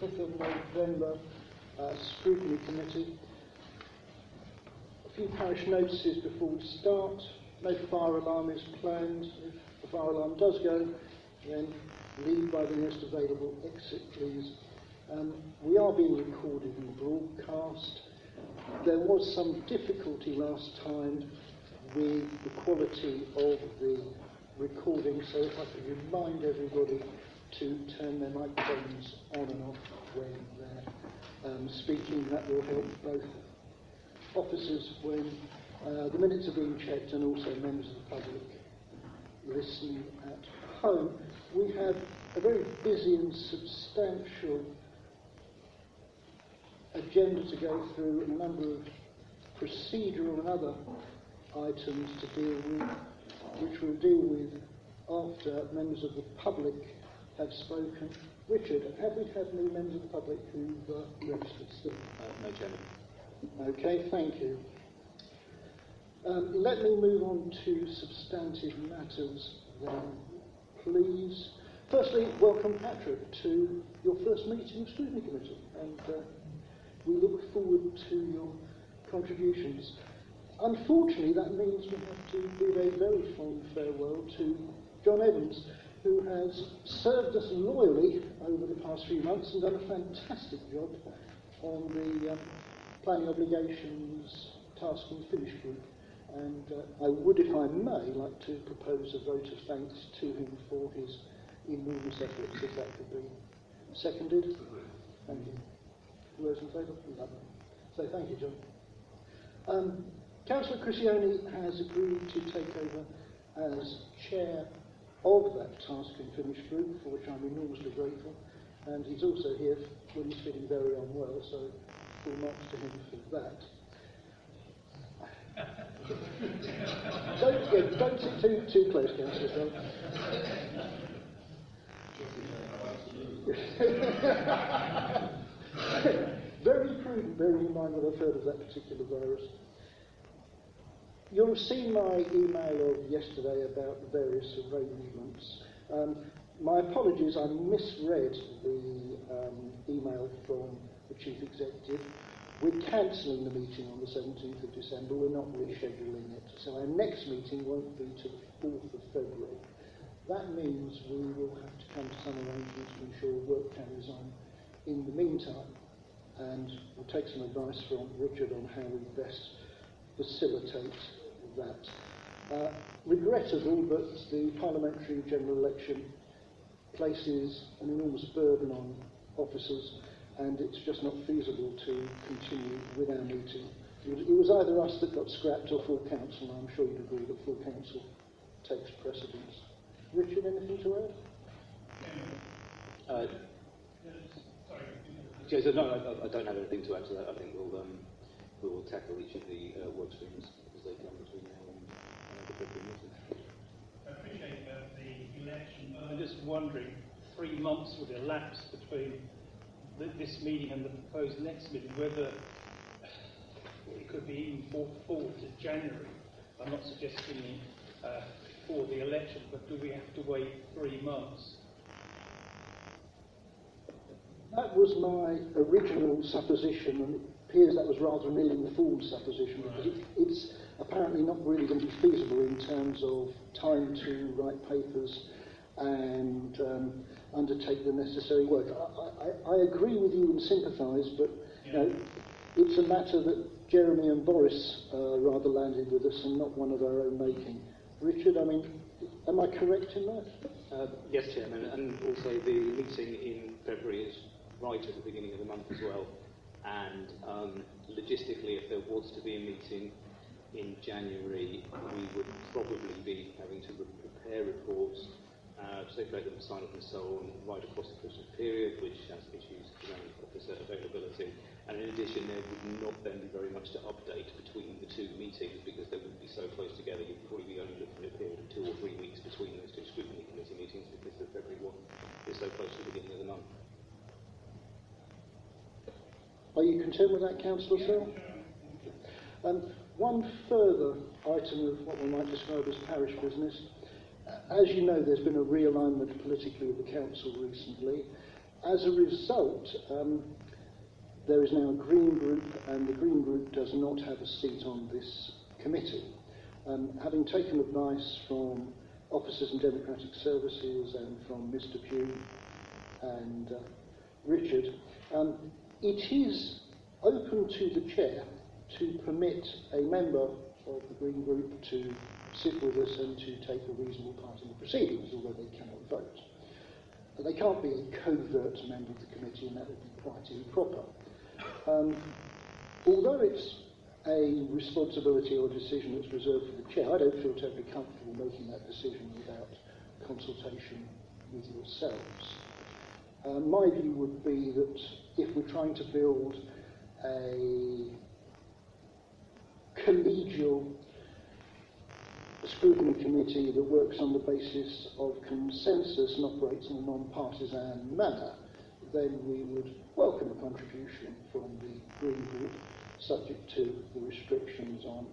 5th of November uh, Scrutiny Committee. A few parish notices before we start. No fire alarm is planned. If the fire alarm does go, then leave by the nearest available exit, please. Um, we are being recorded and broadcast. There was some difficulty last time with the quality of the recording, so if I could remind everybody to turn their microphones on and off when they're um, speaking, that will help both officers when uh, the minutes are being checked and also members of the public listening at home. We have a very busy and substantial agenda to go through, a number of procedural and other items to deal with, which we'll deal with after members of the public have spoken. Richard, have we had any members of the public who've uh, registered still? Uh, no, Chairman. Okay, thank you. Um, let me move on to substantive matters then, please. Firstly, welcome Patrick to your first meeting of the Scrutiny Committee, and uh, we look forward to your contributions. Unfortunately, that means we have to bid a very fond farewell to John Evans, who has served us loyally over the past few months and done a fantastic job on the um, planning obligations task and finish group. And uh, I would, if I may, like to propose a vote of thanks to him for his enormous efforts, if that could be seconded. Thank you. Who in favour? Lovely. So thank you, John. Um, Councillor Criscione has agreed to take over as chair of that task and finish group, for which I'm enormously grateful. And he's also here when he's feeling very unwell, so full marks to him for that. don't, yeah, don't sit too, too close, Councillor. very prudent, bearing in mind that I've heard of that particular virus. You'll have seen my email of yesterday about the various arrangements. Um, my apologies, I misread the um, email from the Chief Executive. We're cancelling the meeting on the 17th of December, we're not rescheduling it. So our next meeting won't be till the 4th of February. That means we will have to come to some arrangements to ensure work carries on in the meantime. And we'll take some advice from Richard on how we best facilitate that. Uh, regrettable, but the parliamentary general election places an enormous burden on officers, and it's just not feasible to continue with our meeting. It was either us that got scrapped or full council, and I'm sure you'd agree that full council takes precedence. Richard, anything to add? Uh, no, I, I, don't have anything to add to that. I think we'll um, we will tackle each of the uh, work streams as they come between now and uh, the February meeting. I appreciate uh, the election. I'm just wondering, three months would elapse between the, this meeting and the proposed next meeting, whether it could be even forward to January. I'm not suggesting uh, for the election, but do we have to wait three months? That was my original supposition, and it appears that was rather an ill-informed supposition because it, it's apparently not really going to be feasible in terms of time to write papers and um, undertake the necessary work. I, I, I agree with you and sympathise, but you know, it's a matter that Jeremy and Boris uh, rather landed with us and not one of our own making. Richard, I mean, am I correct in that? Uh, yes, Chairman, and also the meeting in February is right at the beginning of the month as well. And um, logistically, if there was to be a meeting in January, we would probably be having to prepare reports, uh, circulate them, sign up and so on, right across the Christmas period, which has issues around officer availability. And in addition, there would not then be very much to update between the two meetings because they would be so close together. You'd probably be only looking at a period of two or three weeks between those two scrutiny committee meetings because the February one is so close to the beginning of the month. Are you content with that, Councillor Sell? Um, one further item of what we might describe as parish business. As you know, there's been a realignment politically of the council recently, as a result, um, there is now a Green Group, and the Green Group does not have a seat on this committee. Um, having taken advice from Officers and Democratic Services and from Mr. Pugh and uh, Richard, um, it is open to the chair to permit a member of the Green Group to sit with us and to take a reasonable part in the proceedings, although they cannot vote. But they can't be a covert member of the committee, and that would be quite improper. Um, although it's a responsibility or decision that's reserved for the chair, I don't feel terribly comfortable making that decision without consultation with yourselves. Uh, my view would be that if we're trying to build a collegial scrutiny committee that works on the basis of consensus and operates in a non-partisan manner, then we would welcome a contribution from the Green Group, subject to the restrictions on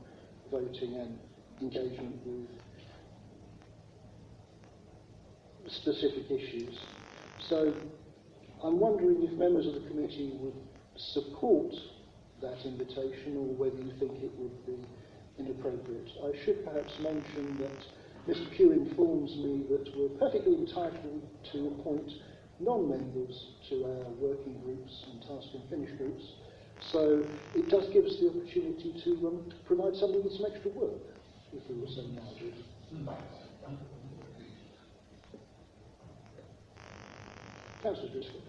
voting and engagement with specific issues. So I'm wondering if members of the committee would support that invitation or whether you think it would be inappropriate. I should perhaps mention that Mr Pugh informs me that we're perfectly entitled to appoint non-members to our working groups and task and finish groups. So it does give us the opportunity to um, provide somebody with some extra work, if we were so minded. Councillor Driscoll.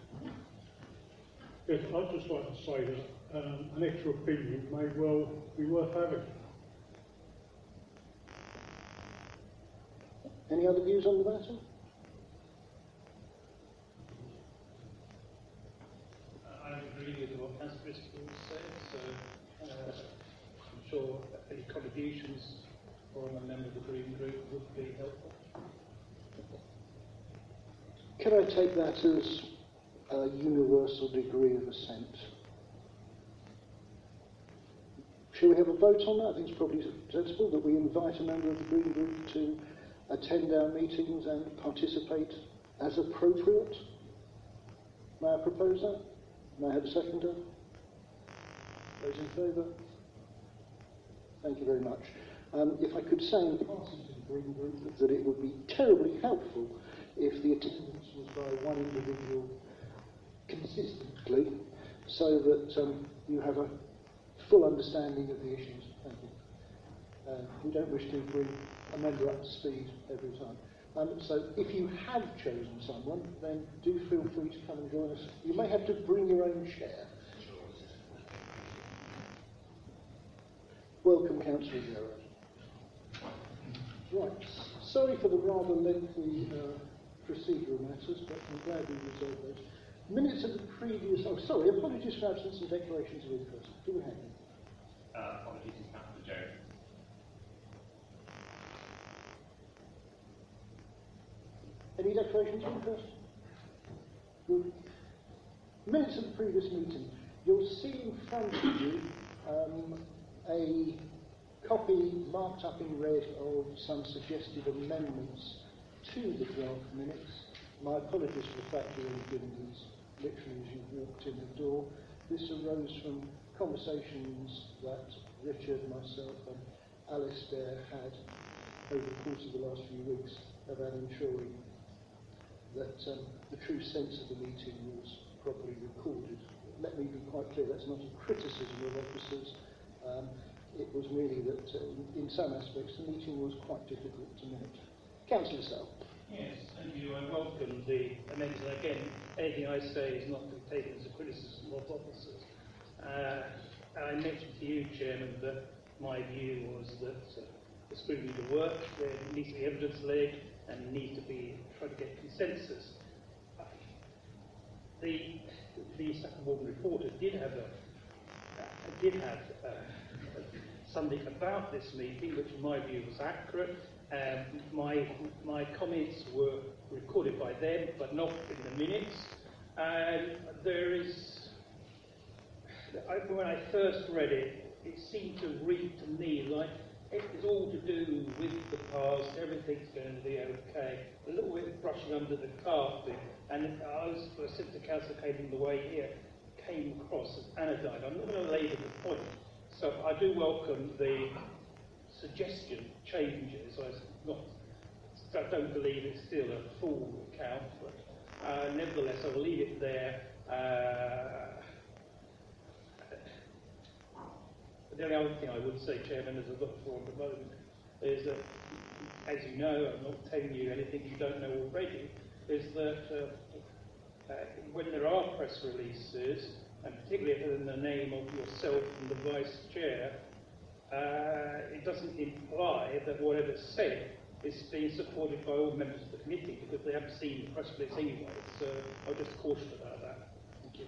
Yes, I'd just like to say that um, an extra opinion may well be worth having. Any other views on the matter? I agree with what Councillor Driscoll said, so uh, I'm sure any contributions from a member of the Green Group would be helpful. Can I take that as a universal degree of assent? Shall we have a vote on that? I think it's probably sensible that we invite a member of the Green Group to attend our meetings and participate as appropriate. May I propose that? May I have a seconder? Those in favour? Thank you very much. Um, if I could say in passing to the Green Group that it would be terribly helpful if the attendance was by one individual consistently, so that um, you have a full understanding of the issues. Thank you. Uh, we don't wish to bring a member up to speed every time. Um, so if you have chosen someone, then do feel free to come and join us. You may have to bring your own chair. Welcome, Councillor Gerard. Right. Sorry for the rather lengthy uh, procedural matters, but I'm glad we resolved those. Minutes of the previous... Oh, sorry, apologies for absence and declarations of interest. Do we have any? Uh, apologies, Councillor Jones. Any declarations of interest? Minutes of the previous meeting. You'll see in front of you um, a copy marked up in red of some suggested amendments to the draft minutes. My apologies for the fact you're only given these literally as you walked in the door. This arose from conversations that Richard, myself and Alistair had over the course of the last few weeks about ensuring that um, the true sense of the meeting was properly recorded. Let me be quite clear, that's not a criticism of officers. Um, it was really that uh, in, some aspects the meeting was quite difficult to minute. Councillor Sell. Yes, thank you. I welcome the amendment. Again, anything I say is not to be taken as a criticism of officers. Uh, I mentioned to you, Chairman, that my view was that uh, the scrutiny of work, there needs to be evidence-led and it needs to be trying to get consensus. The the Saffron Walden reporter did have a uh, did have uh, something about this meeting, which in my view was accurate. Um, my, my comments were recorded by them, but not in the minutes. And there is, when I first read it, it seemed to read to me like it's all to do with the past, everything's going to be okay. A little bit of brushing under the carpet, and I was, I said to Councillor Cable the way here, came across as anodyne. I'm not going to labour the point. So I do welcome the suggestion changes. I not, I don't believe it's still a full account, but uh, nevertheless, I'll leave it there. Uh, the only other thing I would say, Chairman, as I look for at the moment, is that, as you know, I'm not telling you anything you don't know already, is that uh, uh, when there are press releases, and particularly if in the name of yourself and the Vice Chair, uh, it doesn't imply that whatever's said is being supported by all members of the committee because they haven't seen the press release anyway. So I'll just caution about that. Thank you.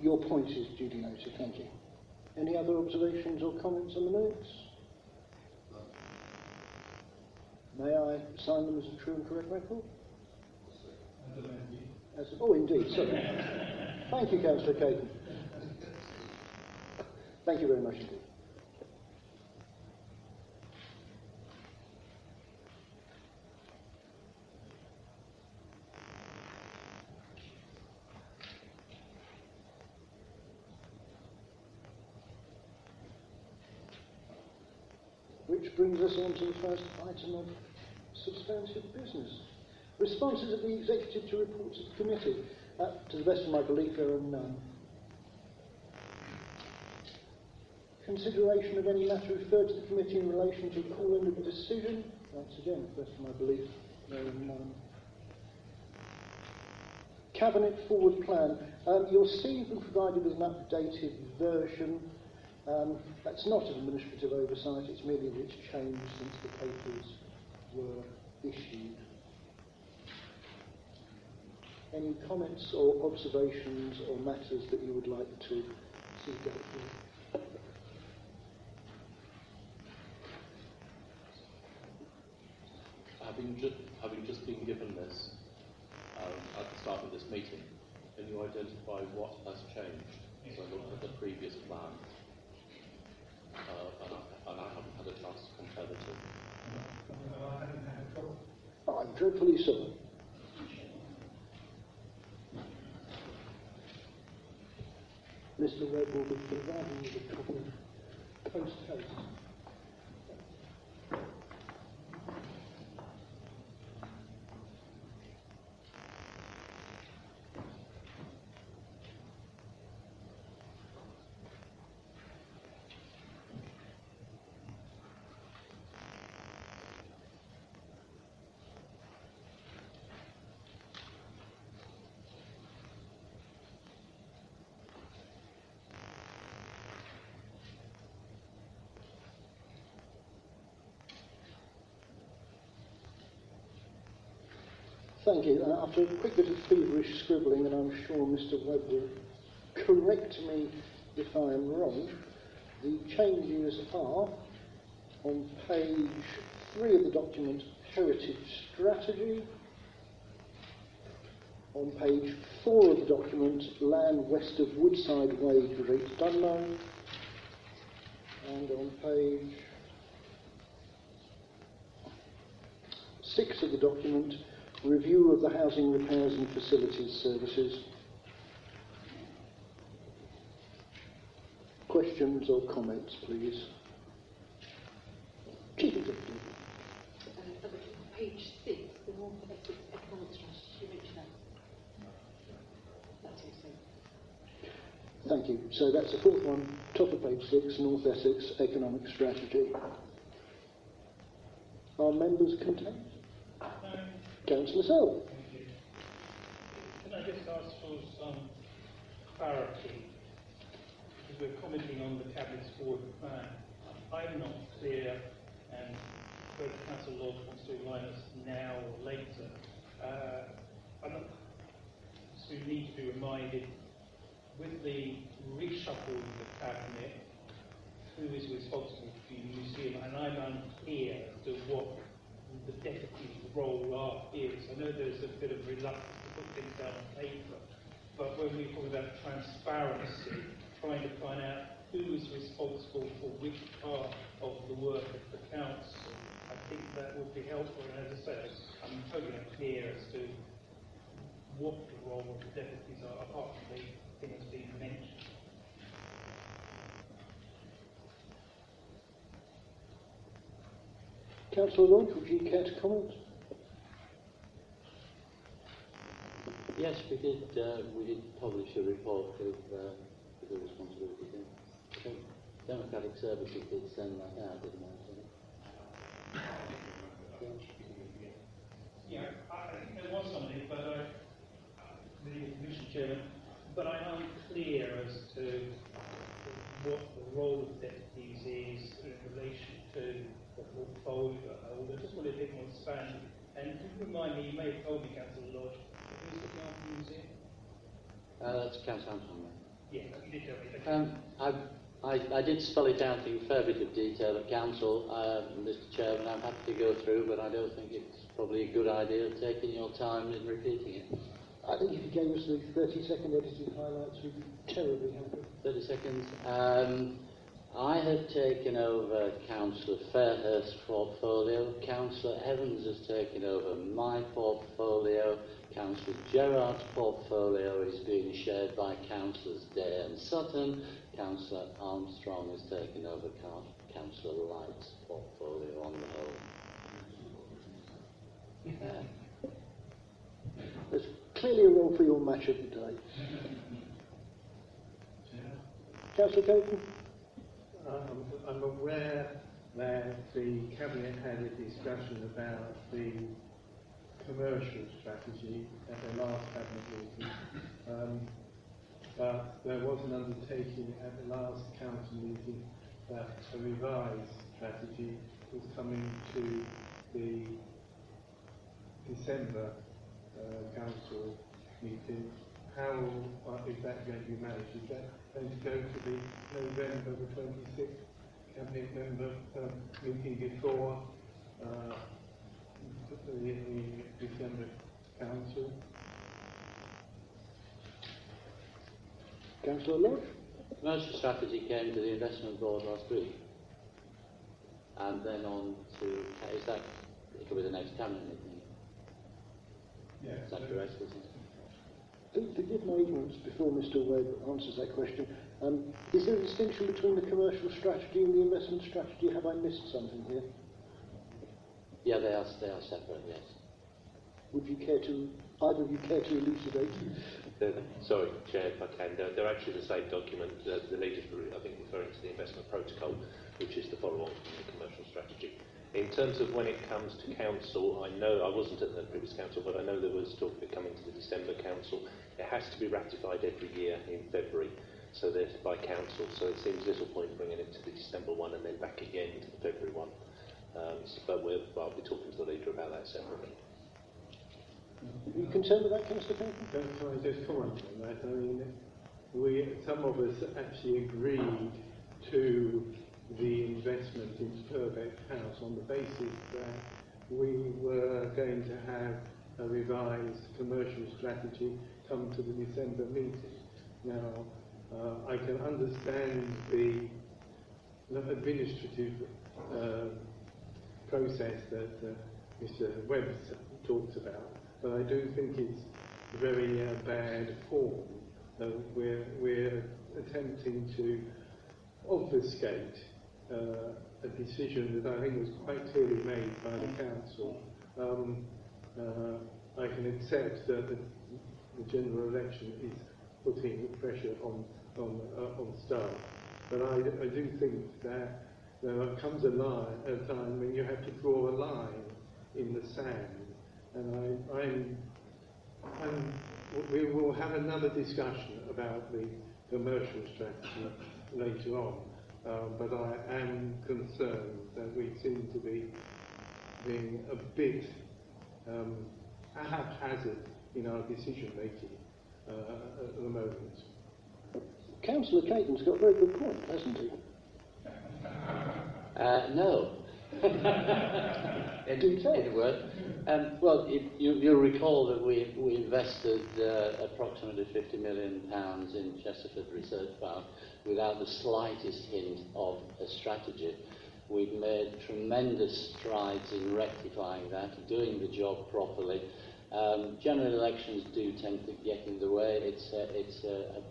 Your point is duly noted, thank you. Any other observations or comments on the minutes? May I sign them as a true and correct record? As oh, indeed, sorry. Thank you, Councillor Caton. Thank you very much indeed. Which brings us on to the first item of substantive business. Responses of the executive to reports of the committee. Uh, to the best of my belief, there are none. Consideration of any matter referred to the committee in relation to a call-in of a decision. Once again, to the best of my belief, there are none. Cabinet forward plan. Um, you'll see you've been provided with an updated version. Um, that's not an administrative oversight, it's merely that it's changed since the papers were issued. Any comments or observations or matters that you would like to see dealt with? Having just, having just been given this um, at the start of this meeting, can you identify what has changed? So I looked at the previous plan, Oh, I'm dreadfully sorry. Mr. Webb will be providing you a copy post haste. Thank you. Uh, after a quick bit of feverish scribbling, and I'm sure Mr. Webb will correct me if I am wrong, the changes are on page three of the document, Heritage Strategy, on page four of the document, Land West of Woodside Way, Great Dunmow, and on page six of the document, Review of the Housing Repairs and Facilities Services. Questions or comments, please? Chief Executive. Uh, page six, the North Essex Economic Strategy, you. That's also. Thank you. So that's the fourth one, top of page six, North Essex Economic Strategy. Are members content? Councillor Sell. Can I just ask for some clarity? Because we're commenting on the Cabinet's forward plan. I'm not clear, and whether Council Lodge wants to align us now or later. Uh, I'm not, so we need to be reminded, with the reshuffle of the Cabinet, who is responsible for the museum, and I'm unclear as to what the deputy's role are, is. I know there's a bit of reluctance to put things down on paper, but when we talk about transparency, trying to find out who is responsible for which part of the work of the council. I think that would be helpful, and as I say, I'm totally unclear as to what the role of the deputies are, apart from the things being mentioned. Councillor Lodge, would you care to comment? Yes, we did. Uh, we did publish a report of, uh, of the responsibilities. I think Democratic Services did send that out, didn't they? Yeah, I I think there was something, but I, the Mr. Chairman, but I'm unclear as to what the role of deputies is in relation to the portfolio holder. I just wanted a bit more expanded. And could you remind me, you may have told me, Councillor Lodge, who's looking after the museum? Uh, that's Council Hampton. Yeah, you did tell me. Um, I, I, did spell it out in a fair bit of detail at Council, uh, Mr Chairman. I'm happy to go through, but I don't think it's probably a good idea taking your time in repeating it. I think if you gave us the 30 second edited highlights, we'd be terribly happy. 30 seconds. Um, I have taken over Councillor Fairhurst's portfolio. Councillor Evans has taken over my portfolio. Councillor Gerard's portfolio is being shared by Councillors Day and Sutton. Councillor Armstrong has taken over Coun- Councillor Light's portfolio on the whole. Uh, There's clearly a role for your match of the day. Councillor Caton? Um, I'm aware that the Cabinet had a discussion about the commercial strategy at the last Cabinet meeting. Um, but there was an undertaking at the last Council meeting that a revised strategy was coming to the December uh, Council meeting. How uh, is that going to be managed? Is that going to go to the November the 26th Cabinet member um, meeting before uh, the, the December Council? Councillor Lodge? Commercial strategy came to the investment board last week, and then on to is that it could be the next cabinet meeting. Is that correct? Isn't it? For- Forgive my ignorance before Mr Webb answers that question. Um, is there a distinction between the commercial strategy and the investment strategy? Have I missed something here? Yeah, they are they are separate. Yes. Would you care to, either of you care to elucidate? They're- Sorry, Chair, if I can. They're, they're actually the same document. The, the leaders were, I think, referring to the investment protocol, which is the follow-on from the commercial strategy. In terms of when it comes to council, I know I wasn't at the previous council, but I know there was talk of it coming to the December council. It has to be ratified every year in February, so there's by council. So it seems little point bringing it to the December one and then back again to the February one. Um, s- but we're, I'll be talking to the leader about that separately. Are you concerned with that, Councillor Caton? Can can I just comment on that? I mean, we, some of us actually agreed to the investment in Purbeck House on the basis that we were going to have a revised commercial strategy come to the December meeting. Now, uh, I can understand the, administrative uh, process that uh, Mr. Webb s- talked about, but I do think it's very uh, bad form. Uh, we're, we're attempting to obfuscate uh, a decision that I think was quite clearly made by the council. Um, I can accept that the, the general election is putting pressure on on, uh, on staff, but I, I do think that there comes a, line, a time when you have to draw a line in the sand, and I, I'm, I'm, we will have another discussion about the commercial strategy later on, um, but I am concerned that we seem to be being a bit um, haphazard in our decision making uh, at the moment. Councillor Caton's got a very good point, hasn't he? Uh, no. in, in a word, Um, well, you, you, you'll recall that we, we invested uh, approximately 50 million pounds in Chesterford Research Park without the slightest hint of a strategy. We've made tremendous strides in rectifying that, doing the job properly. Um, general elections do tend to get in the way. It's a, it's a,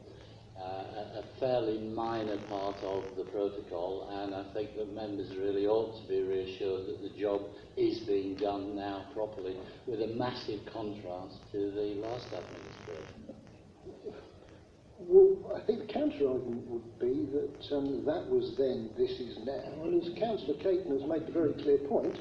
a, a fairly minor part of the protocol, and I think that members really ought to be reassured that the job is being done now properly, with a massive contrast to the last administration. Well, I think the counter argument would be that um, that was then, this is now. And as Councillor Caton has made the very clear point,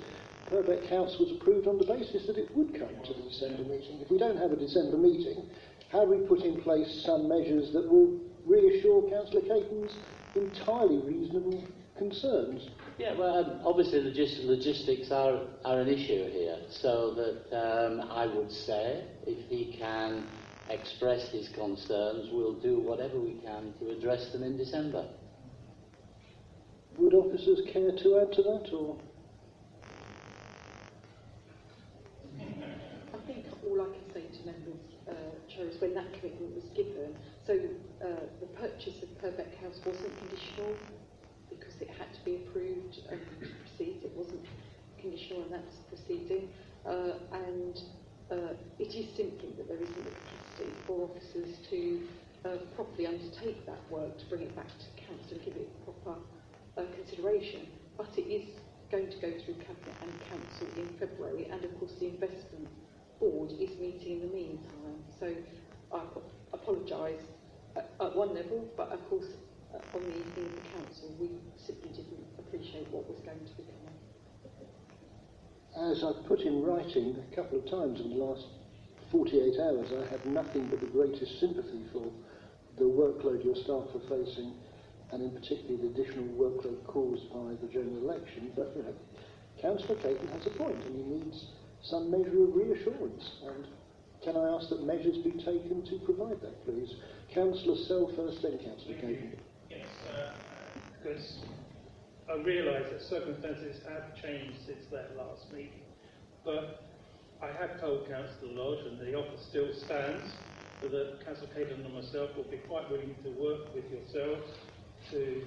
Purbeck House was approved on the basis that it would come to the December meeting. If we don't have a December meeting, how do we put in place some measures that will reassure Councillor Caton's entirely reasonable concerns? Yeah, well, um, obviously logis- logistics are, are an issue here, so that um, I would say if he can express his concerns, we'll do whatever we can to address them in December. Would officers care to add to that, or...? I think all I can say to members, is when that commitment was given, so uh, the purchase of Purbeck House wasn't conditional because it had to be approved and proceed. It wasn't conditional and that's proceeding. Uh, and uh, it is simply that there isn't the capacity for officers to uh, properly undertake that work, to bring it back to council and give it proper uh, consideration. But it is going to go through cabinet and council in February, and of course the investment board is meeting in the meantime. So I apologise at, one level, but of course uh, on the evening of the council we simply didn't appreciate what was going to be coming. As I've put in writing a couple of times in the last 48 hours, I have nothing but the greatest sympathy for the workload your staff are facing, and in particular the additional workload caused by the general election. But you know, Councillor Caton has a point, and he needs some measure of reassurance. And can I ask that measures be taken to provide that, please? Councillor Sell first, then Councillor Caton. Yes, uh, because I realise that circumstances have changed since that last meeting, but I have told Councillor Lodge, and the offer still stands, that Councillor Caton and myself will be quite willing to work with yourselves to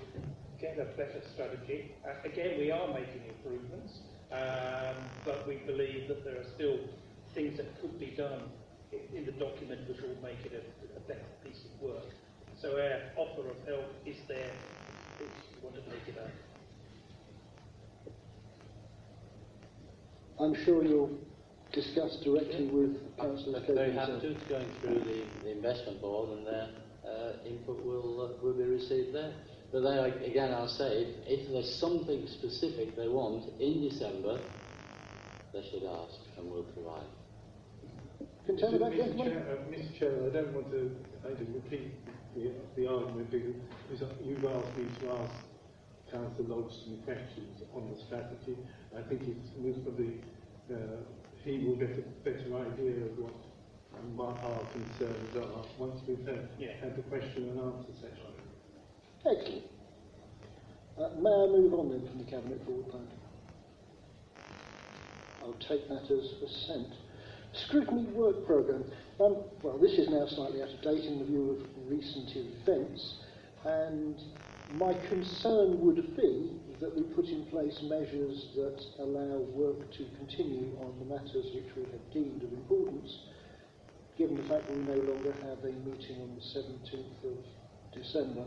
get a better strategy. Uh, again, we are making improvements, um, but we believe that there are still things that could be done i- in the document which will make it a, a better piece of work. So our offer of help is there if you want to take it up. I'm sure you'll discuss directly with Councillor I'm Caton. very happy to. It's going through the, the investment board and their uh, input will, uh, will be received there. But then I- again, I'll say, if, if there's something specific they want in December, they should ask and we'll provide. Can you tell me that, Mr. Chair, uh, Mr. Chairman, I don't want to kind of repeat the, the argument because, because you've asked me to ask Councillor Lodge some questions on the strategy. I think it's reasonably, uh, he will get a better idea of what um, what our concerns are once we've had, Yeah. had the question and answer session. Excellent. Uh, may I move on then from the Cabinet Forward Plan? I'll take that as assent. Scrutiny Work Programme. Um, well, this is now slightly out of date in the view of recent events, and my concern would be that we put in place measures that allow work to continue on the matters which we have deemed of importance, given the fact that we no longer have a meeting on the 17th of December.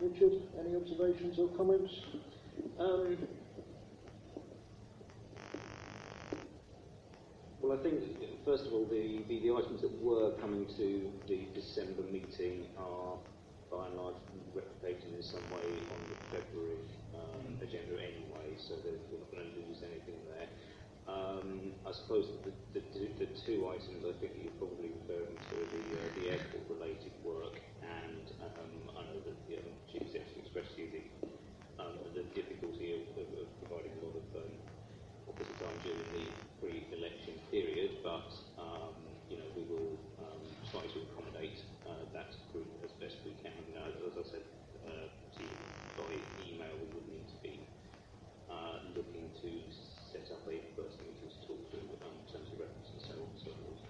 Richard, any observations or comments? Um, well, I think, first of all, the, the, the items that were coming to the December meeting are, by and large, replicated in some way on the February um, agenda anyway, so that we're not going to lose anything there. Um, I suppose the, the, the, two items I think you're probably referring to are the, uh, the airport-related work, and um, I know that the um, Chief Executive expressed to you the, um, the difficulty of, of, of providing a lot of um, time during the pre-election period, but um, you know we will um, try to accommodate uh, that group as best we can. You know, as I said uh, to you by email, we would need to be uh, looking to set up a first meeting to talk to um, in terms of reference and so on. So we'll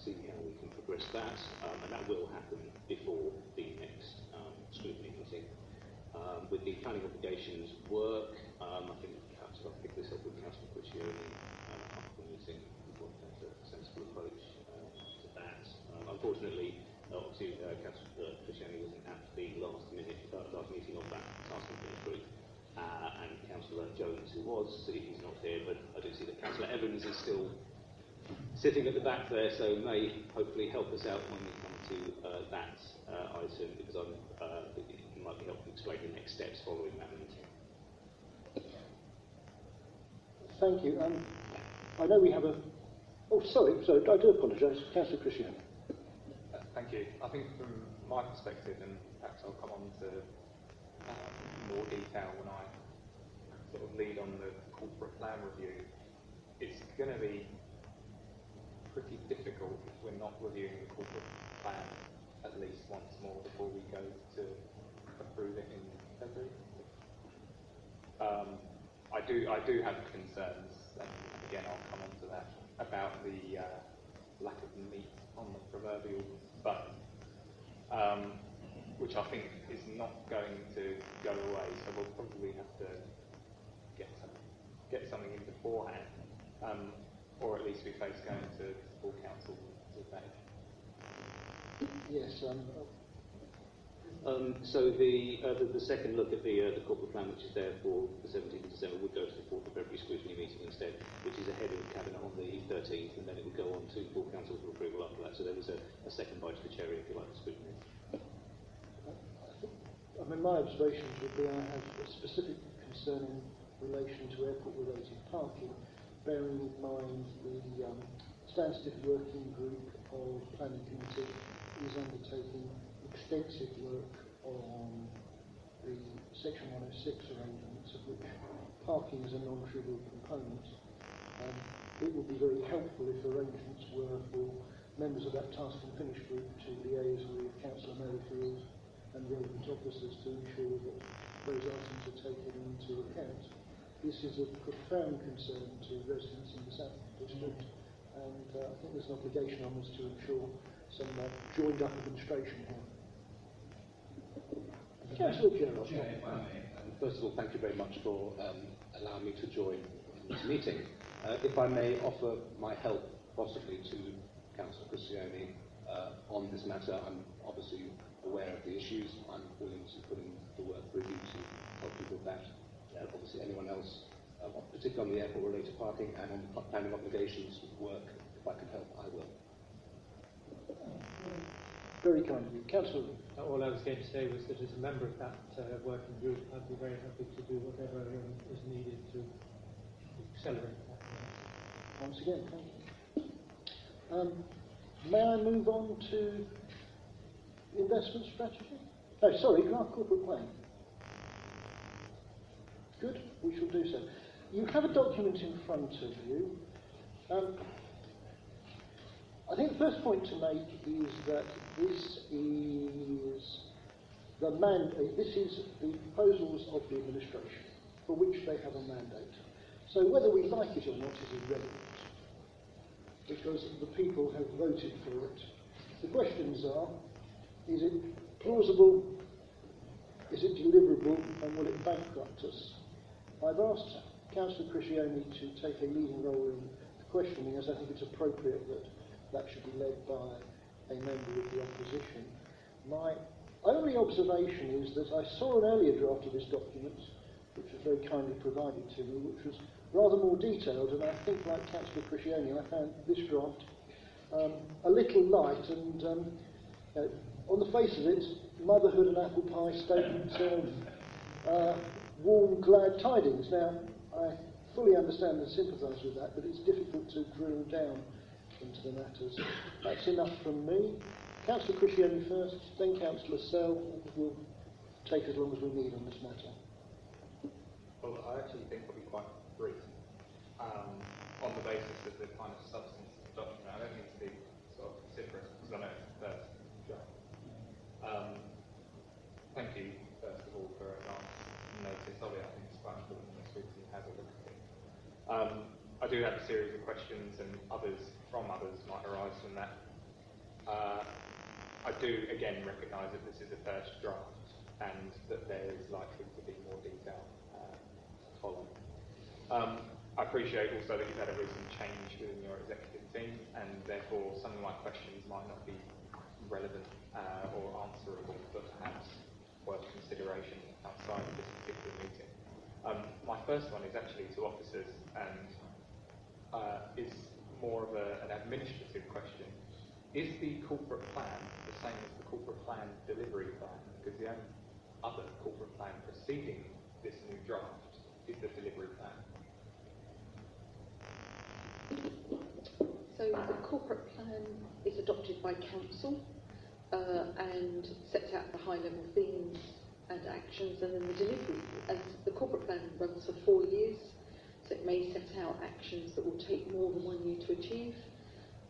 see how we can progress that, um, and that will happen before the next um, scrutiny meeting. Um, with the planning obligations work, um, I think Councillor, I'll pick this up with Councillor Criscione uh, after the meeting. We've got a sensible approach uh, to that. Um, unfortunately, uh, obviously, uh, Councillor Criscione wasn't at the last minute, uh, last meeting of that task group. Uh, and Councillor Jones, who was, so he's not here, but I do see that Councillor Evans is still sitting at the back there, so may hopefully help us out when we come to uh, that uh, item, because I'm, uh, might be helpful to explain the next steps following that meeting. Thank you. Um, I know we have a... Oh, sorry, sorry, I do apologise. Councillor Criscione. Uh, Thank you. I think from my perspective, and perhaps I'll come on to um, more detail when I sort of lead on the corporate plan review, it's going to be pretty difficult if we're not reviewing the corporate plan at least once more before we go to approve it in February. Um, I do I do have concerns, and again I'll come on to that, about the uh, lack of meat on the proverbial bone, um, which I think is not going to go away. So we'll probably have to get some, get something in beforehand, um, or at least we face going to full council today. Yes, um, Um, so the, uh, the the second look at the uh, the corporate plan, which is there for the 17th of December, would go to the 4th of February scrutiny meeting instead, which is ahead of the cabinet on the 13th, and then it would go on to full council for approval after that. So there was a, a second bite to the cherry, if you like, the scrutiny. I mean, my observations would be I have a specific concern in relation to airport-related parking, bearing in mind the um, Working Group of Planning Committee is undertaking extensive work on the Section 106 arrangements, of which parking is a non-trivial component. Um, it would be very helpful if arrangements were for members of that task and finish group to liaise with Councillor Merrifield and relevant officers to ensure that those items are taken into account. This is a profound concern to residents in the South District, and uh, I think there's an obligation on us to ensure some uh, joined up administration here. Councillor Gerard. Chair, if I may, um, first of all, thank you very much for um, allowing me to join this meeting. Uh, if I may offer my help, possibly, to Councillor Criscione uh, on this matter, I'm obviously aware of the issues. I'm willing to put in the work with you to help you with that. Uh, obviously, anyone else, uh, particularly on the airport-related parking and on the planning obligations work, if I can help, I will. Very kind of you. Councillor Uh, All I was going to say was that as a member of that uh, working group, I'd be very happy to do whatever um, is needed to accelerate that. Once again, thank you. Um, may I move on to investment strategy? Oh, sorry, draft corporate plan. Good, we shall do so. You have a document in front of you. Um, I think the first point to make is that this is the mandate, this is the proposals of the administration for which they have a mandate. So whether we like it or not is irrelevant because the people have voted for it. The questions are, is it plausible, is it deliverable, and will it bankrupt us? I've asked Councillor Criscione to take a leading role in the questioning as I think it's appropriate that that should be led by a member of the opposition. My only observation is that I saw an earlier draft of this document, which was very kindly provided to me, which was rather more detailed, and I think, like Councillor Criscione, I found this draft um, a little light, and um, uh, on the face of it, motherhood and apple pie statements of uh, warm, glad tidings. Now, I fully understand and sympathise with that, but it's difficult to drill down into the matters. That's enough from me. Councillor Criscione first, then Councillor Sell. We'll take as long as we need on this matter. Well, I actually think it'll be quite brief um, on the basis of the kind of substance of the document. I don't need to be sort of vociferous because I know it's the first. Um, thank you, first of all, for advance notice it. I think it's quite important that Sweetie has a look at it. Um, I do have a series of questions, and others from others might arise from that. Uh, I do again recognise that this is a first draft and that there is likely to be more detail uh, to follow. Um, I appreciate also that you've had a recent change within your executive team and therefore some of my questions might not be relevant uh, or answerable but perhaps worth consideration outside of this particular meeting. Um, my first one is actually to officers and more of a, an administrative question. Is the corporate plan the same as the corporate plan delivery plan? Because the only other corporate plan preceding this new draft is the delivery plan. So the corporate plan is adopted by council uh, and sets out the high-level themes and actions, and then the delivery. The corporate plan runs for four years, it may set out actions that will take more than one year to achieve.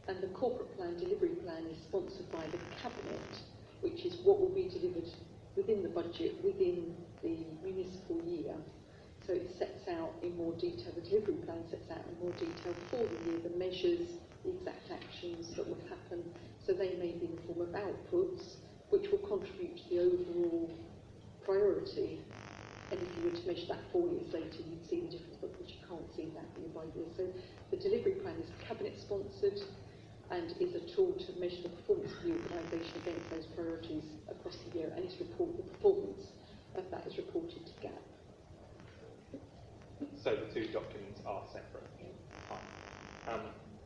And the corporate plan delivery plan is sponsored by the cabinet, which is what will be delivered within the budget within the municipal year. So it sets out in more detail, the delivery plan sets out in more detail for the year the measures, the exact actions that will happen. So they may be in the form of outputs, which will contribute to the overall priority and if you were to measure that four years later, you'd see the difference, but you can't see that year by year. So the delivery plan is cabinet sponsored and is a tool to measure the performance of the organisation against those priorities across the year, and it's report the performance of that is reported to GAP. So the two documents are separate. Um,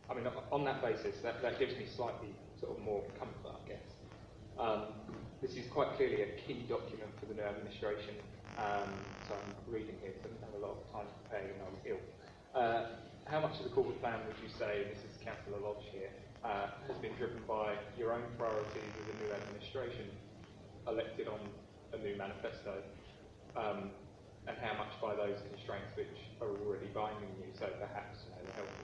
I mean, on that basis, that, that gives me slightly sort of more comfort, I guess. Um, this is quite clearly a key document for the new administration um, so I'm reading here, so I didn't have a lot of time to prepare when I was ill. Uh, how much of the corporate plan would you say, this is Councillor Lodge here, uh, has been driven by your own priorities as a new administration elected on a new manifesto, um, and how much by those constraints which are already binding you, so perhaps you know, the health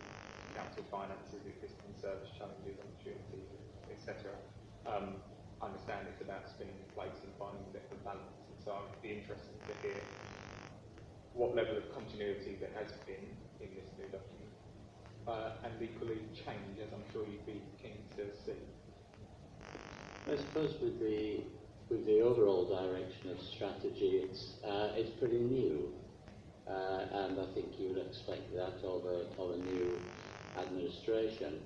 council finances, existing service challenges, opportunities, etc. Um, understand it's about spinning plates and finding a bit balance so I'd be interested to hear what level of continuity there has been in this new document, uh, and equally change, as I'm sure you'd be keen to see. I suppose with the with the overall direction of strategy, it's uh, it's pretty new, uh, and I think you would expect that of a of a new administration.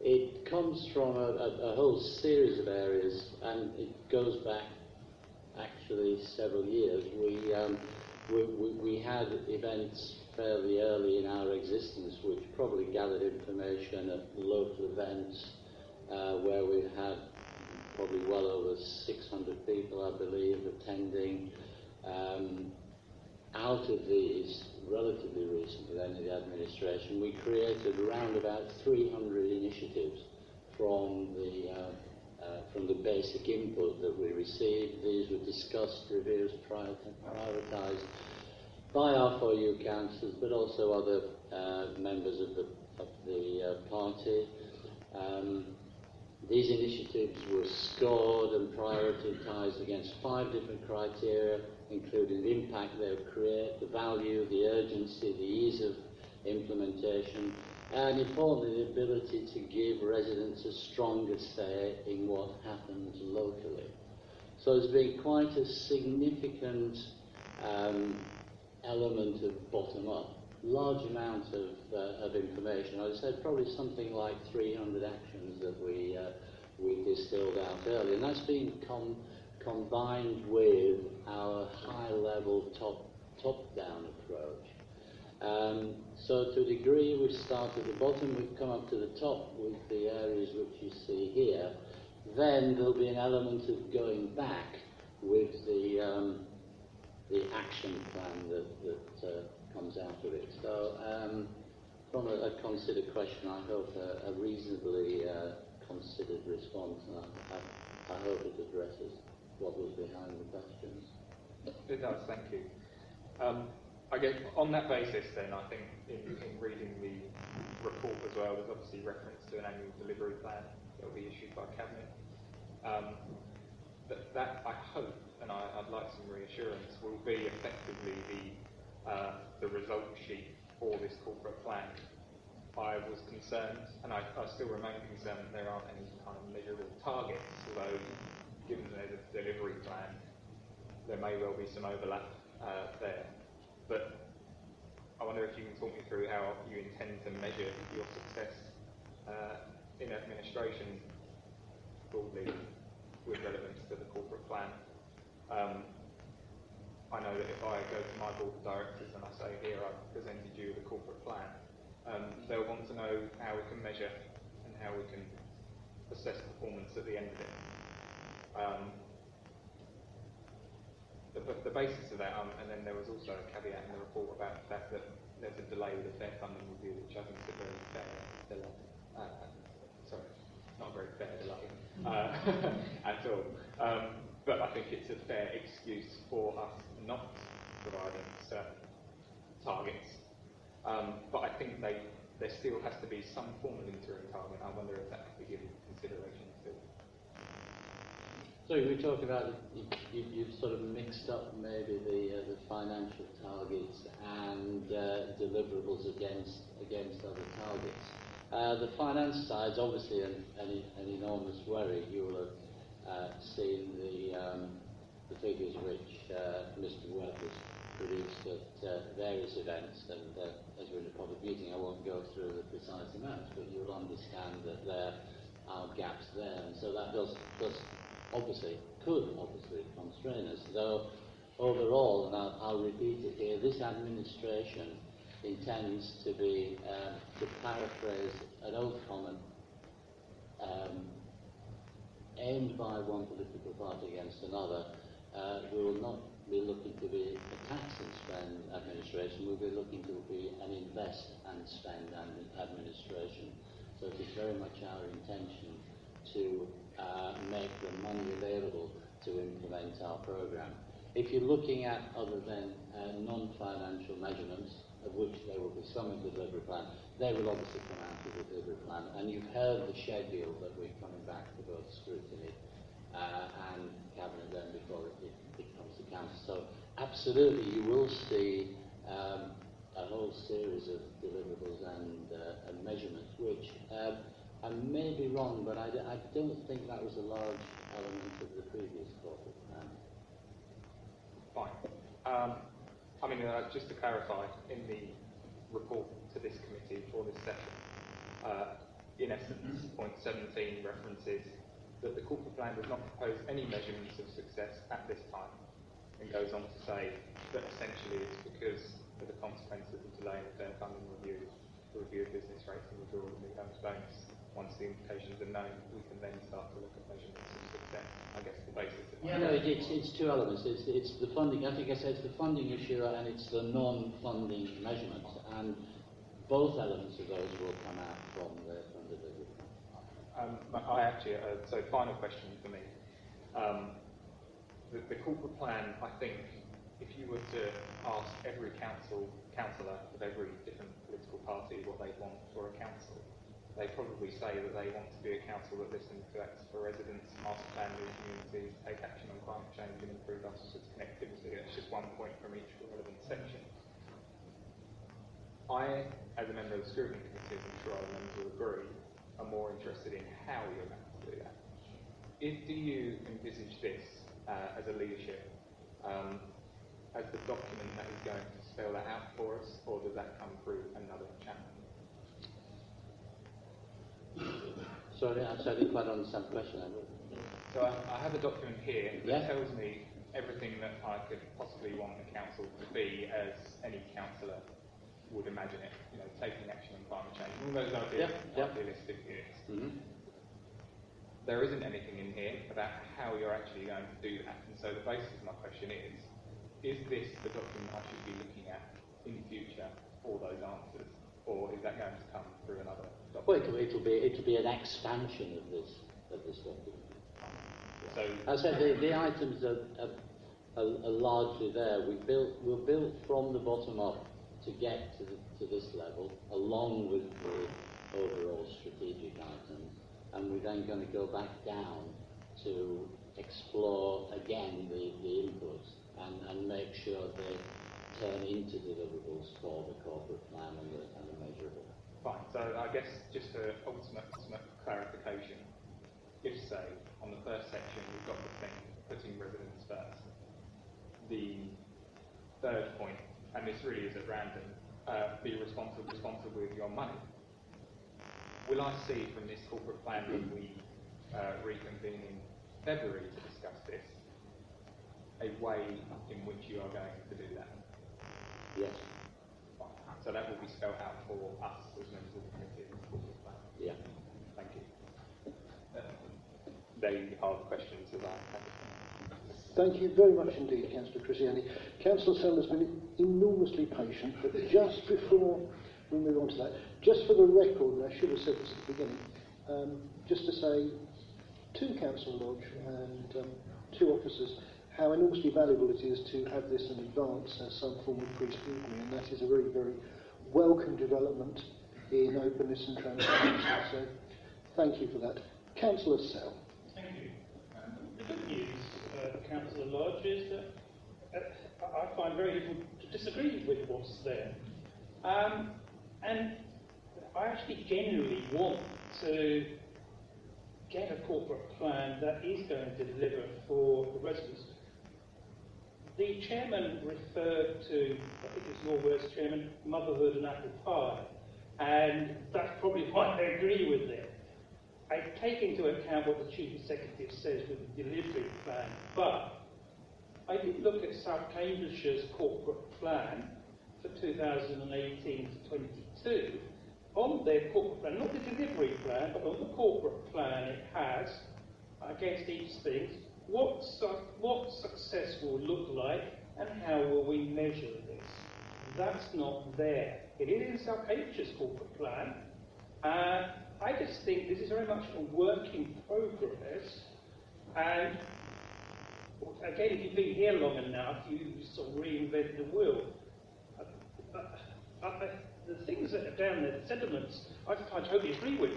It comes from a, a, a whole series of areas, and it goes back actually several years. We, um, we, we, we, had events fairly early in our existence which probably gathered information at local events uh, where we had probably well over 600 people, I believe, attending. Um, out of these, relatively recently then in the administration, we created around about 300 initiatives from the uh, uh, from the basic input that we received. These were discussed, reviewed, prioritised by our R4U councillors, but also other uh, members of the, of the uh, party. Um, these initiatives were scored and prioritised against five different criteria, including the impact they would create, the value, the urgency, the ease of implementation, and importantly, the ability to give residents a stronger say in what happens locally. So there's been quite a significant um, element of bottom up, large amount of, uh, of information. I said probably something like 300 actions that we, uh, we distilled out earlier, and that's been com- combined with our high level top, top down approach. Um, so to a degree, we start at the bottom, we've come up to the top with the areas which you see here. Then there'll be an element of going back with the, um, the action plan that, that uh, comes out of it. So um, from a, a, considered question, I hope a, a reasonably uh, considered response, and I, I, I hope it addresses what was behind the questions. It does, thank you. Um, I guess on that basis, then, I think in, in reading the report as well, there's obviously reference to an annual delivery plan that will be issued by Cabinet. Um, that, that, I hope, and I, would like some reassurance, will be effectively the, uh, the result sheet for this corporate plan. I was concerned, and I, I still remain concerned, that there aren't any kind of measurable targets, although given there's a delivery plan, there may well be some overlap uh, there. But I wonder if you can talk me through how you intend to measure your success uh, in administration broadly with relevance to the corporate plan. Um, I know that if I go to my board of directors and I say, here, I've presented you the corporate plan, um, they'll want to know how we can measure and how we can assess performance at the end of it. Um, the, the basis of that, um, and then there was also a caveat in the report about the fact that there's a delay with the fair funding review, which I think is a very fair delay. Uh, sorry, not a very fair delay uh, at all. Um, but I think it's a fair excuse for us not providing certain targets. Um, but I think they, there still has to be some form of interim target. I wonder if that could be given consideration. So we talk about you, you, you've sort of mixed up maybe the uh, the financial targets and uh, deliverables against against other targets. Uh, the finance side is obviously an, an, an enormous worry. You will have uh, seen the um, the figures which uh, Mr. Worth has produced at uh, various events, and as we're in a public meeting, I won't go through the precise amounts, but you'll understand that there are gaps there, and so that does does obviously, could obviously constrain us. Though overall, and I'll, I'll repeat it here, this administration intends to be, uh, to paraphrase an old comment, um, aimed by one political party against another. Uh, we will not be looking to be a tax and spend administration, we'll be looking to be an invest and spend administration. So it is very much our intention to uh, make the money available to implement our program. If you're looking at other than uh, non-financial measurements, of which there will be some in the delivery plan, they will obviously come out of the delivery plan. And you've heard the schedule that we're coming back to both scrutiny uh, and cabinet then before it, it, it comes to council. So absolutely, you will see um, a whole series of deliverables and, uh, and measurements, which um, I may be wrong, but I, I don't think that was a large element of the previous corporate plan. Fine. Um, I mean, uh, just to clarify, in the report to this committee for this session, uh, in essence, point 17 references that the corporate plan does not propose any measurements of success at this time, and goes on to say that essentially it's because of the consequences of delaying the fair funding review, the review of business rates and withdrawal of the bonus once the implications are known, we can then start to look at measurements of success. I guess the basis of Yeah, no, it, it's, it's two elements. It's, it's the funding, I think I said it's the funding issue and it's the non-funding measurement. And both elements of those will come out from the, from the visit. Um, I actually, uh, so final question for me. Um, the, the corporate plan, I think, if you were to ask every council, councillor of every different political party what they want for a council, they probably say that they want to be a council that listens to acts for residents, master new communities, take action on climate change and improve our society's connectivity. That's just one point from each relevant section. I, as a member of the scrutiny committee, I'm sure other members will agree, are more interested in how you're going to do that. If, do you envisage this uh, as a leadership, um, as the document that is going to spell that out for us, or does that come through another channel? Sorry, I didn't quite understand the question. So I, I have a document here that Yeah. tells me everything that I could possibly want the council to be as any councillor would imagine it. You know, taking action on climate change, all those ideal, Yeah, yeah. idealistic units. Mm-hmm. There isn't anything in here about how you're actually going to do that. And so the basis of my question is, is this the document I should be looking at in the future for those answers? Or is that going to come through another? Well, it'll, it'll be it'll be an expansion of this of this document. So, I said the, the items are, are, are, are largely there. We built we're built from the bottom up to get to the, to this level, along with the overall strategic items, and we're then going to go back down to explore again the, the inputs and, and make sure they turn into deliverables for the corporate plan and the, and the measurable. Fine. So I guess just for ultimate, ultimate clarification, if say on the first section we've got the thing putting residents first, the third point, and this really is at random, uh, be responsible responsible with your money. Will I see from this corporate plan when we uh, reconvene in February to discuss this a way in which you are going to do that? Yes. Fine. So that will be spelled out for us as members of the committee in the corporate plan. Yeah. Thank you. Uh, they are the questions that I have. Thank you very much indeed, Councillor Criscione. Councillor Sellers has been enormously patient, but just before we move on to that, just for the record, and I should have said this at the beginning, um, just to say to Council Lodge and um, two officers how enormously valuable it is to have this in advance as some form of pre-scrutiny, and that is a very, very welcome development in openness and transparency. So thank you for that. Councillor Sell. Thank you. Um, the good news, uh, Councillor Lodge, is that uh, I find very little to disagree with what's there. Um, and I actually genuinely want to get a corporate plan that is going to deliver for the residents. The chairman referred to, I think it's your words, Chairman, motherhood and apple pie. And that's probably why I agree with it. I take into account what the chief executive says with the delivery plan, but I did look at South Cambridgeshire's corporate plan for 2018 to 22. On their corporate plan, not the delivery plan, but on the corporate plan, it has, against each thing, what, su- what success will look like and how will we measure this. That's not there. It is in South Cambridgeshire's corporate plan. Uh, I just think this is very much a work in progress. And again, if you've been here long enough, you sort of reinvent the wheel. Uh, uh, uh, the things that are down there, the sentiments, I, I totally agree with.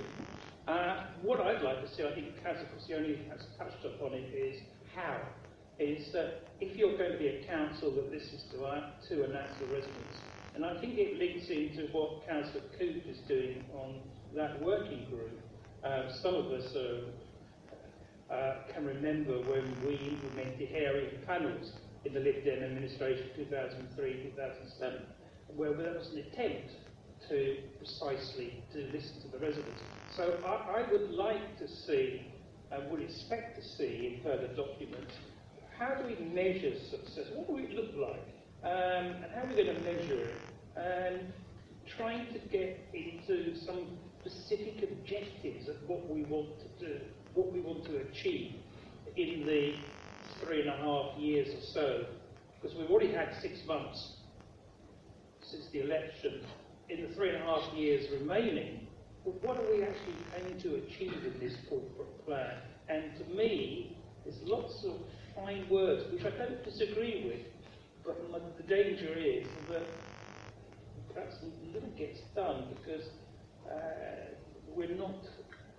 Uh, what I'd like to see, I think Criscione has touched upon it, is how. Is that if you're going to be a council that is to, uh, to announce the residents, and I think it links into what Councillor Coote is doing on that working group. Um, some of us are, uh, can remember when we implemented area panels in the Lib Dem administration 2003-2007, where there was an attempt to precisely to listen to the residents. So I, I would like to see, and would expect to see in further documents, how do we measure success? What do it look like? Um, and how are we going to measure it? And trying to get into some specific objectives of what we want to do, what we want to achieve in the three and a half years or so. Because we've already had six months since the election. In the three and a half years remaining, what are we actually aiming to achieve in this corporate plan? And to me, there's lots of fine words, which I don't disagree with, but the danger is that perhaps little gets done because uh, we're not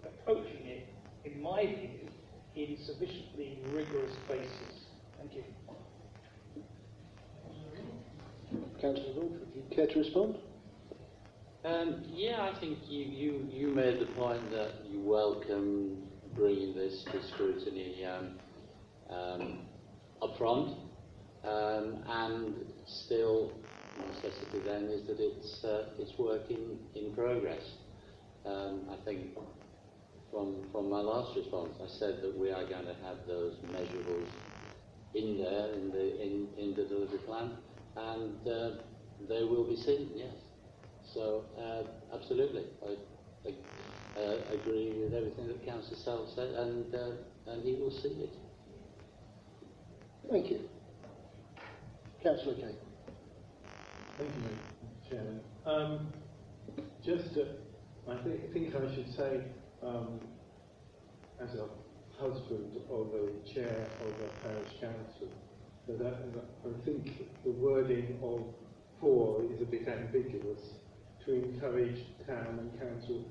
approaching it, in my view, in sufficiently rigorous basis. Thank you. Councillor Lodge, would you care to respond? Um, yeah, I think you, you, you made the point that you welcome bringing this to scrutiny um, um, up front, um, and still necessity then is that it's, uh, it's work in, in progress. Um, I think from, from my last response, I said that we are going to have those measurables in there in the, in, in the delivery plan, and uh, they will be seen, yes. So, uh, absolutely, I, I uh, agree with everything that Councillor Sell said, and, uh, and he will see it. Thank you. Councillor Kay. Thank you, Mr. Chairman. Um, just, uh, I think, think I should say, um, as a husband of a chair of a parish council, that I, I think the wording of four is a bit ambiguous to encourage town and council,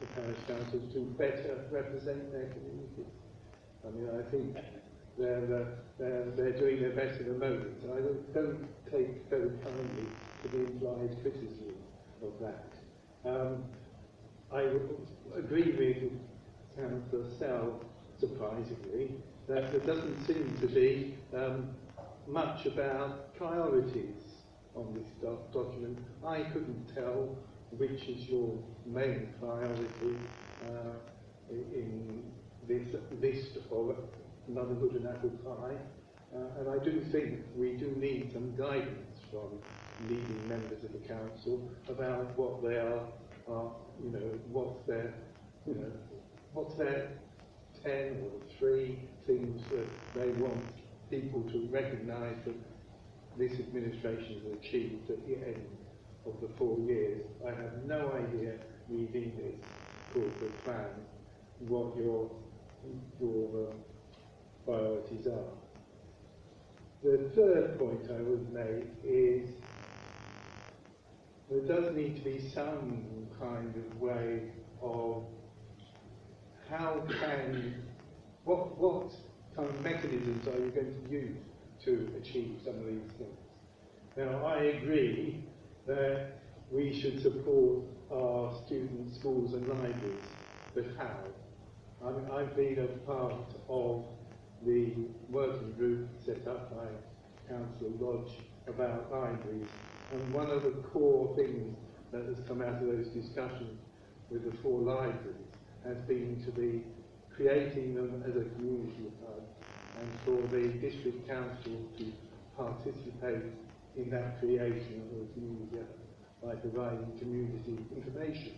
the parish councils to better represent their communities. I mean, I think they're, uh, they're, they're doing their best at the moment. I don't, don't take very kindly to the implied criticism of that. Um, I agree with Councillor Sell, surprisingly, that there doesn't seem to be um, much about priorities on this doc- document. I couldn't tell which is your main priority uh, in this list of motherhood and apple pie. Uh, and I do think we do need some guidance from leading members of the council about what they are, are you know, what's their, you know, what's their 10 or three things that they want people to recognise that this administration has achieved at the end of the four years. I have no idea, reading this corporate plan, what your, your uh, priorities are. The third point I would make is there does need to be some kind of way of how can, what, what kind of mechanisms are you going to use to achieve some of these things? Now, I agree that we should support our students, schools and libraries, but how? I mean, I've been a part of the working group set up by Council Lodge about libraries, and one of the core things that has come out of those discussions with the four libraries has been to be creating them as a community hub and for the district council to participate in that creation of a community hub by providing community information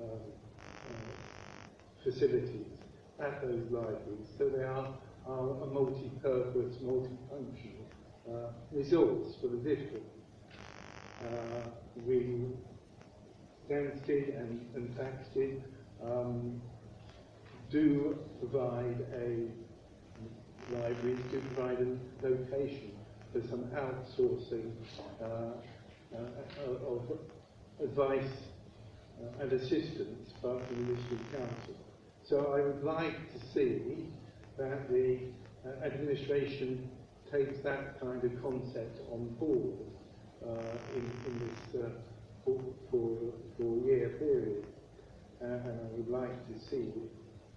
um, uh, facilities at those libraries. So they are, are a multi-purpose, multifunctional uh, resource for the district. Uh, we Stansted and, and Thaxted um, do provide a libraries do provide a location for some outsourcing uh, uh, of advice uh, and assistance from the district council. So I would like to see that the uh, administration takes that kind of concept on board uh, in, in this uh, four, four, four year period. Uh, and I would like to see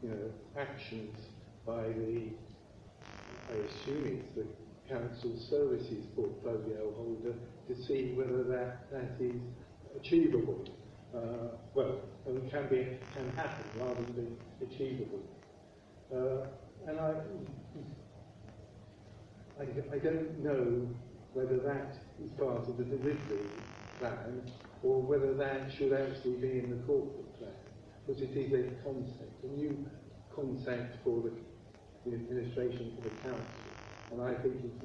you know, actions by the, I assume it's the council services portfolio holder to see whether that, that is achievable. Uh, well, and can be can happen rather than achievable. Uh, and I, I, I don't know whether that is part of the delivery plan or whether that should actually be in the corporate plan, because it is a concept, a new concept for the, the administration for the council, and I think it's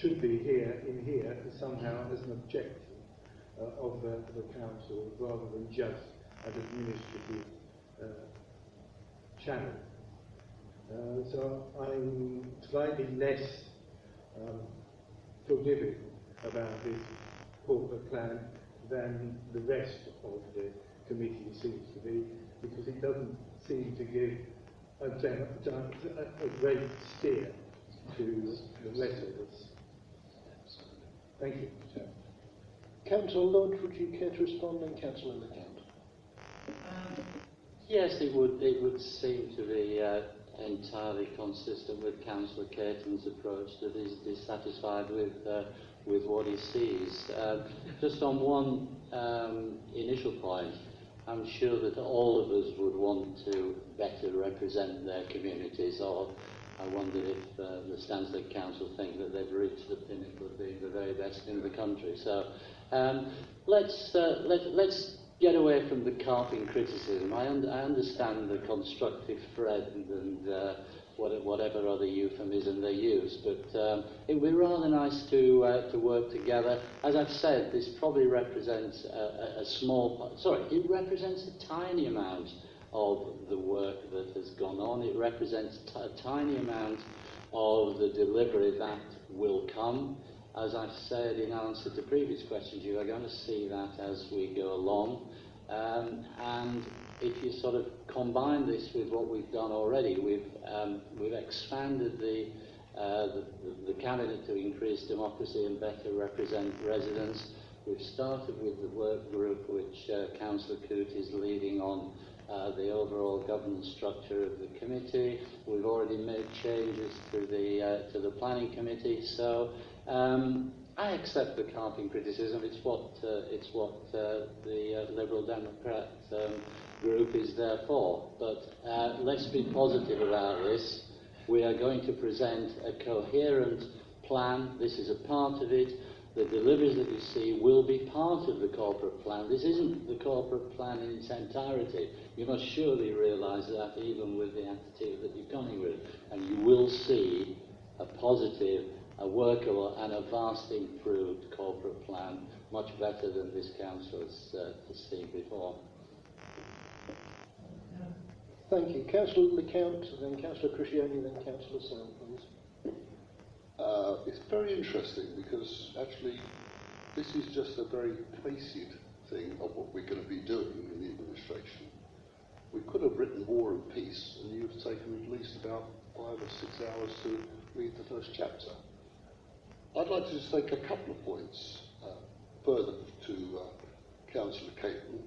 should be here in here somehow as an objective uh, of the, the council rather than just an administrative uh, channel. Uh, so I'm slightly less um, forgiving about this corporate plan than the rest of the committee seems to be, because it doesn't seem to give a, a, a great steer to the rest of us. Thank you, Chair. Councillor Lodge, would you care to respond, and Councillor LeCount? Um, yes, it would. It would seem to be uh, entirely consistent with Councillor Caton's approach that he's dissatisfied with uh, with what he sees. Uh, just on one um, initial point, I'm sure that all of us would want to better represent their communities, or I wonder if uh, the Stansted Council think that they've reached the pinnacle of being the very best in the country. So um, let's, uh, let, let's get away from the carping criticism. I, un- I understand the constructive thread and uh, whatever other euphemism they use, but um, it would be rather nice to, uh, to work together. As I've said, this probably represents a, a, small, sorry, it represents a tiny amount of the work that has gone on. It represents a tiny amount of the delivery that will come. As I've said in answer to previous questions, you are going to see that as we go along. Um, and if you sort of combine this with what we've done already, we've, um, we've expanded the, uh, the, the cabinet to increase democracy and better represent residents. We've started with the work group which uh, Councillor Coote is leading on uh, the overall governance structure of the committee. We've already made changes to the uh, to the planning committee. So um, I accept the carping criticism. It's what uh, it's what uh, the Liberal Democrat um, group is there for. But uh, let's be positive about this. We are going to present a coherent plan. This is a part of it. The deliveries that you see will be part of the corporate plan. This isn't the corporate plan in its entirety. You must surely realise that even with the attitude that you're coming with. And you will see a positive, a workable and a vastly improved corporate plan, much better than this council has, uh, seen before. Thank you. Councillor LeCount, then Councillor Criscione, then Councillor Sell, please. Uh, it's very interesting because actually this is just a very placid thing of what we're going to be doing in the administration. We could have written War and Peace and you've taken at least about five or six hours to read the first chapter. I'd like to just take a couple of points uh, further to uh, Councillor Caton.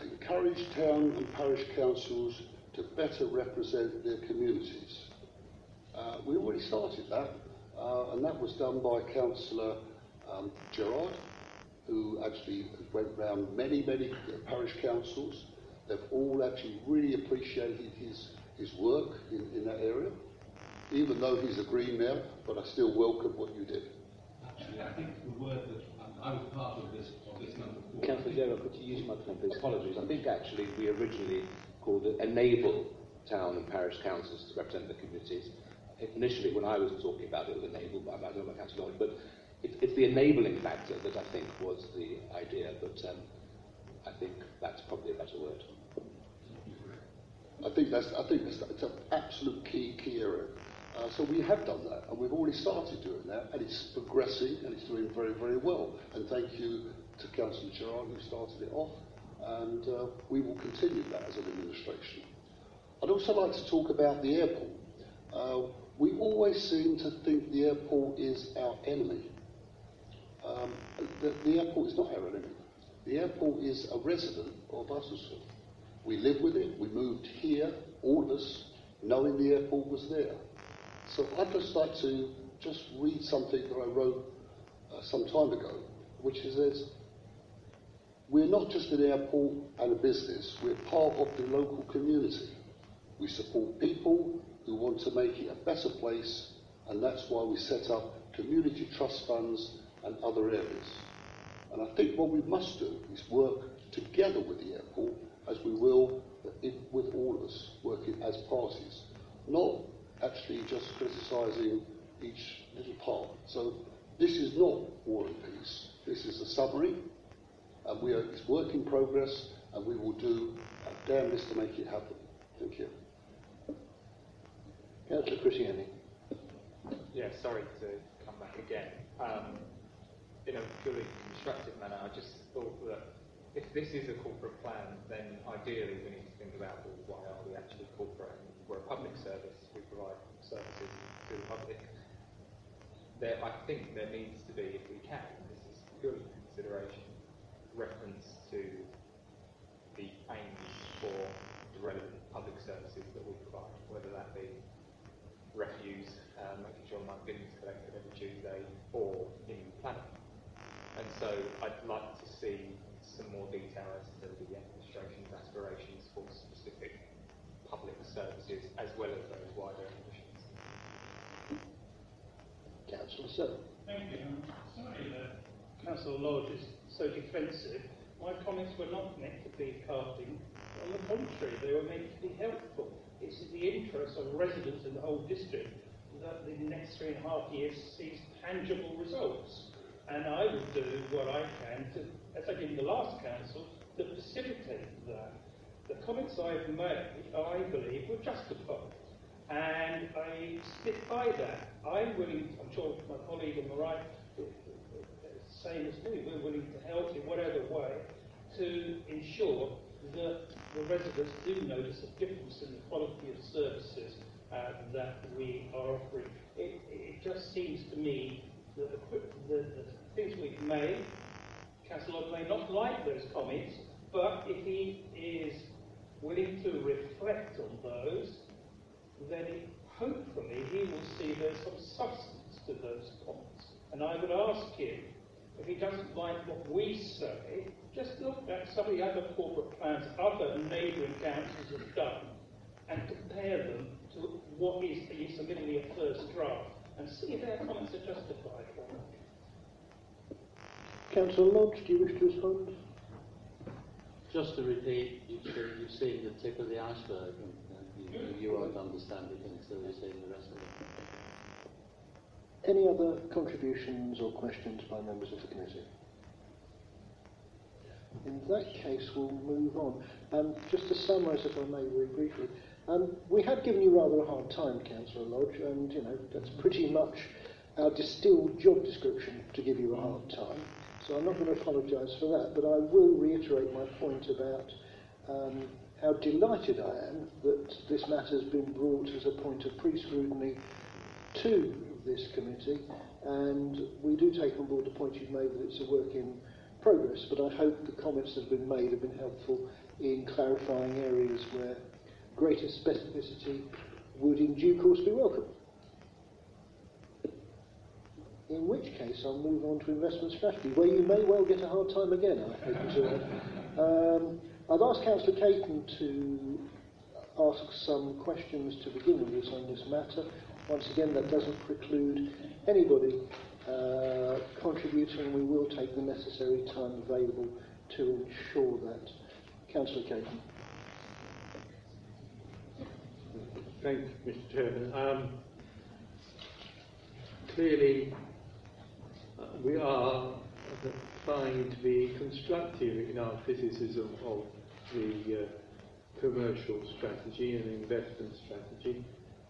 Encourage town and parish councils to better represent their communities. Uh, we already started that, uh, and that was done by Councillor um, Gerard, who actually went round many, many parish councils. They've all actually really appreciated his, his work in, in that area, even though he's a Green now, but I still welcome what you did. Actually, I think the word that I was part of this, of this number four. Councillor Gerard, could you use my phone, please? Apologies. I think actually we originally called enable town and parish councils to represent the communities. Initially, when I was talking about it, it was enabled by, I don't Lloyd, but it, it's the enabling factor that I think was the idea, but um, I think that's probably a better word. I think that's, I think that's, it's an absolute key, key area. Uh, so we have done that, and we've already started doing that, and it's progressing, and it's doing very, very well. And thank you to Councillor Gerard who started it off, and uh, we will continue that as an administration. I'd also like to talk about the airport. Uh, we always seem to think the airport is our enemy. Um, the, the airport is not our enemy. The airport is a resident of Uttlesford. We live with it. We moved here, all of us, knowing the airport was there. So I'd just like to just read something that I wrote uh, some time ago, which is this. We're not just an airport and a business, we're part of the local community. We support people who want to make it a better place, and that's why we set up community trust funds and other areas. And I think what we must do is work together with the airport as we will with all of us, working as parties, not actually just criticising each little part. So this is not War and Peace. This is a summary, and we are, it's work in progress, and we will do our damnedest to make it happen. Thank you. Councillor Criscione. Yeah, sorry to come back again. Um, in a purely constructive manner, I just thought that if this is a corporate plan, then ideally we need to think about well, why are we actually corporate? We're a public service, we provide services to the public. There, I think there needs to be, if we can, this is purely consideration, reference to the aims for the relevant public services that we provide, whether that be refuse, um, making sure my bin is collected every Tuesday, or in planning. And so I'd like to see some more detail as to the administration's aspirations for specific public services as well as those wider ambitions. Councillor Sell. Thank you. I'm sorry that Councillor Lodge is so defensive. My comments were not meant to be carping. On the contrary, they were meant to be helpful. It's in the interest of residents in the whole district that the next three and a half years sees tangible results. And I will do what I can to, as I did in the last council, to facilitate that. The comments I've made, I believe, were justified. And I stick by that. I'm willing, I'm sure my colleague on the right, same as me, we're willing to help in whatever way to ensure that the residents do notice a difference in the quality of services uh, that we are offering. It, it, just seems to me that the, the, the things we've made Councillor may not like those comments, but if he is willing to reflect on those, then he, hopefully he will see there's some substance to those comments. And I would ask him, if he doesn't like what we say, just look at some of the other corporate plans other neighbouring councils have done and compare them to what is, is admittedly a first draft and see if their comments are justified or not. Councillor Lodge, do you wish to respond? Just to repeat, you've seen, you've seen the tip of the iceberg, and, and you, you won't understand it until you've seen the rest of it. Any other contributions or questions by members of the committee? In that case, we'll move on. Um, just to summarise, if I may, very briefly, um, we have given you rather a hard time, Councillor Lodge, and you know that's pretty much our distilled job description to give you a hard time. So I'm not going to apologise for that, but I will reiterate my point about um, how delighted I am that this matter has been brought as a point of pre-scrutiny to this committee, and we do take on board the point you've made that it's a work in progress, but I hope the comments that have been made have been helpful in clarifying areas where greater specificity would in due course be welcome. In which case, I'll move on to investment strategy, where you may well get a hard time again, I hope. Um, I've asked Councillor Caton to ask some questions to begin with on this matter. Once again, that doesn't preclude anybody uh, contributing. We will take the necessary time available to ensure that. Councillor Caton. Thank you, Mr. Chairman. Um, clearly, uh, we are trying to be constructive in our criticism of the uh, commercial strategy and investment strategy.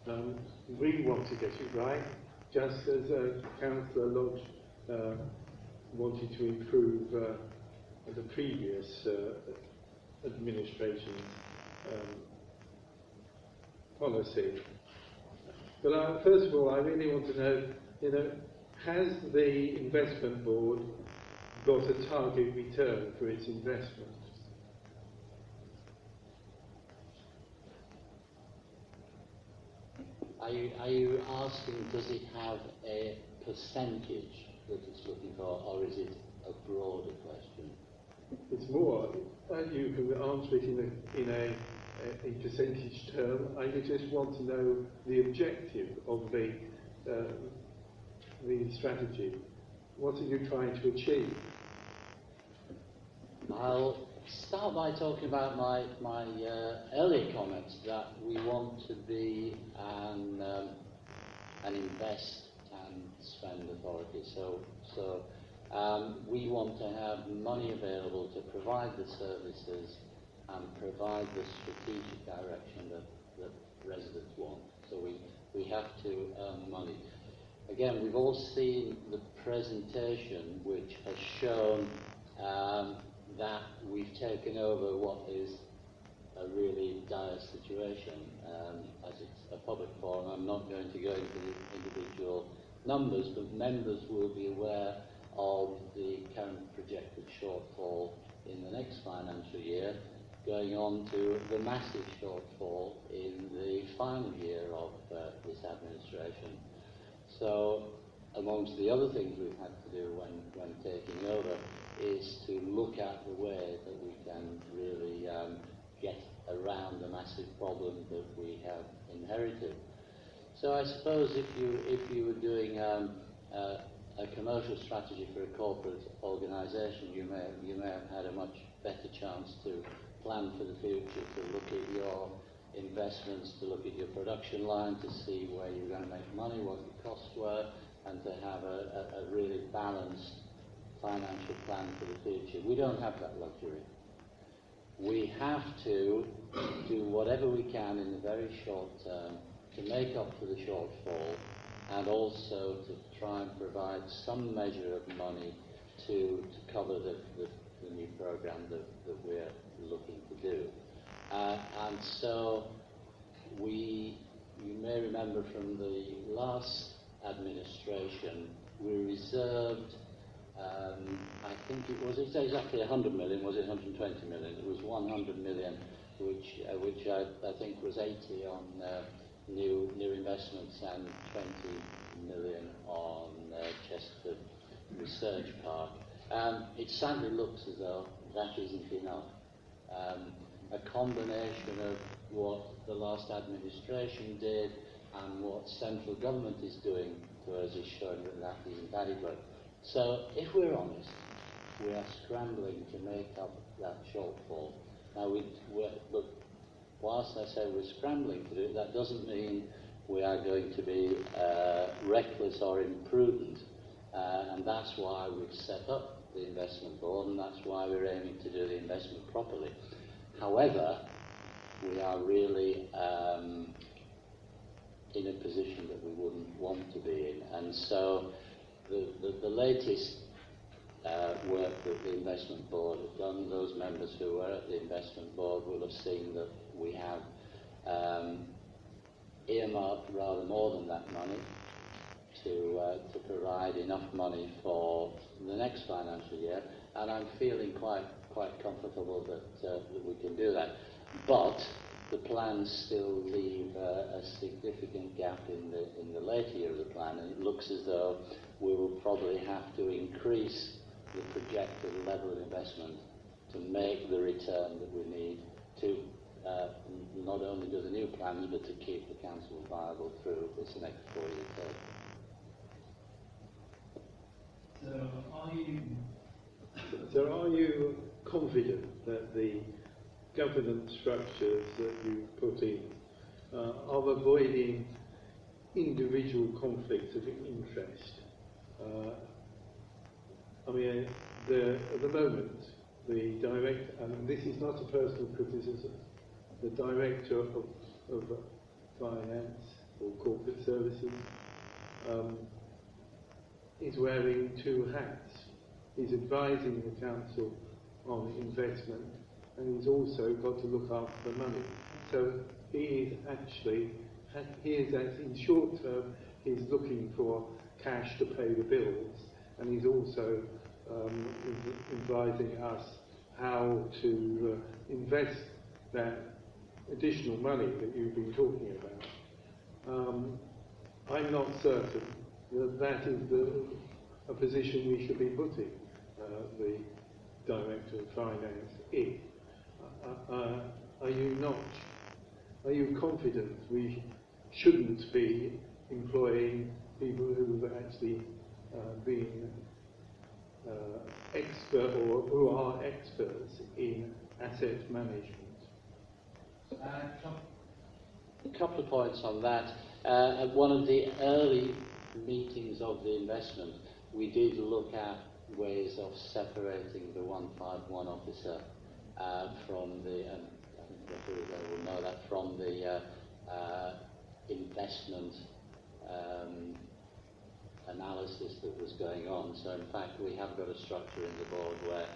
Um, we want to get it right, just as uh, Councillor Lodge uh, wanted to improve uh, the previous uh, administration's um, policy. But uh, first of all, I really want to know, you know, has the investment board got a target return for its investment? Are you, are you asking, does it have a percentage that it's looking for, or is it a broader question? It's more, uh, you can answer it in a, in a, a, percentage term. I just want to know the objective of the, uh, the strategy. What are you trying to achieve? I'll start by talking about my, my uh, earlier comments that we want to be an, um, an invest and spend authority. So, so um, we want to have money available to provide the services and provide the strategic direction that, that residents want. So we, we have to earn money. Again, we've all seen the presentation which has shown um, that we've taken over what is a really dire situation. Um, as it's a public forum, I'm not going to go into the individual numbers, but members will be aware of the current projected shortfall in the next financial year, going on to the massive shortfall in the final year of uh, this administration. So, amongst the other things we've had to do when, when taking over is to look at the way that we can really um, get around the massive problem that we have inherited. So I suppose if you if you were doing um, uh, a commercial strategy for a corporate organisation, you may you may have had a much better chance to plan for the future, to look at your investments, to look at your production line, to see where you're going to make money, what the costs were, and to have a, a, a really balanced financial plan for the future. We don't have that luxury. We have to do whatever we can in the very short term to make up for the shortfall and also to try and provide some measure of money to, to cover the, the, the new program that, that we're looking to do. Uh, and so we, you may remember from the last administration, we reserved Um, I think it was exactly 100 million, was it 120 million? It was 100 million, which uh, which I, I think was 80 on uh, new new investments and 20 million on uh, Chesterford Research Park. Um, it sadly looks as though that isn't enough. Um, a combination of what the last administration did and what central government is doing to us is showing that that isn't adequate. So, if we're honest, we are scrambling to make up that shortfall. Now, we, whilst I say we're scrambling to do it, that doesn't mean we are going to be uh, reckless or imprudent. Uh, and that's why we've set up the investment board, and that's why we're aiming to do the investment properly. However, we are really um, in a position that we wouldn't want to be in. And so the, the, the latest uh, work that the investment board have done, those members who were at the investment board will have seen that we have um, earmarked rather more than that money to, uh, to provide enough money for the next financial year, and I'm feeling quite, quite comfortable that, uh, that we can do that. But the plans still leave uh, a significant gap in the, in the later year of the plan, and it looks as though we will probably have to increase the projected level of investment to make the return that we need to uh, not only do the new plans, but to keep the council viable through this next four-year term. So are you, so are you confident that the governance structures that you put in uh, are avoiding individual conflicts of interest? Uh, I mean, the, at the moment, the director, and this is not a personal criticism, the director of, of finance or corporate services um, is wearing two hats. He's advising the council on investment and he's also got to look after the money. So he is actually, he is in short term, he's looking for cash to pay the bills and he's also um, advising us how to uh, invest that additional money that you've been talking about. Um, I'm not certain that that is the, a position we should be putting uh, the Director of Finance in. Uh, uh, are you not? Are you confident we shouldn't be employing people who have actually uh, been uh, expert or who are experts in asset management? A couple of points on that. Uh, at one of the early meetings of the investment, we did look at ways of separating the 151 officer uh, from the, um, I think the will know that, from the uh, uh, investment um, analysis that was going on. So in fact, we have got a structure in the board where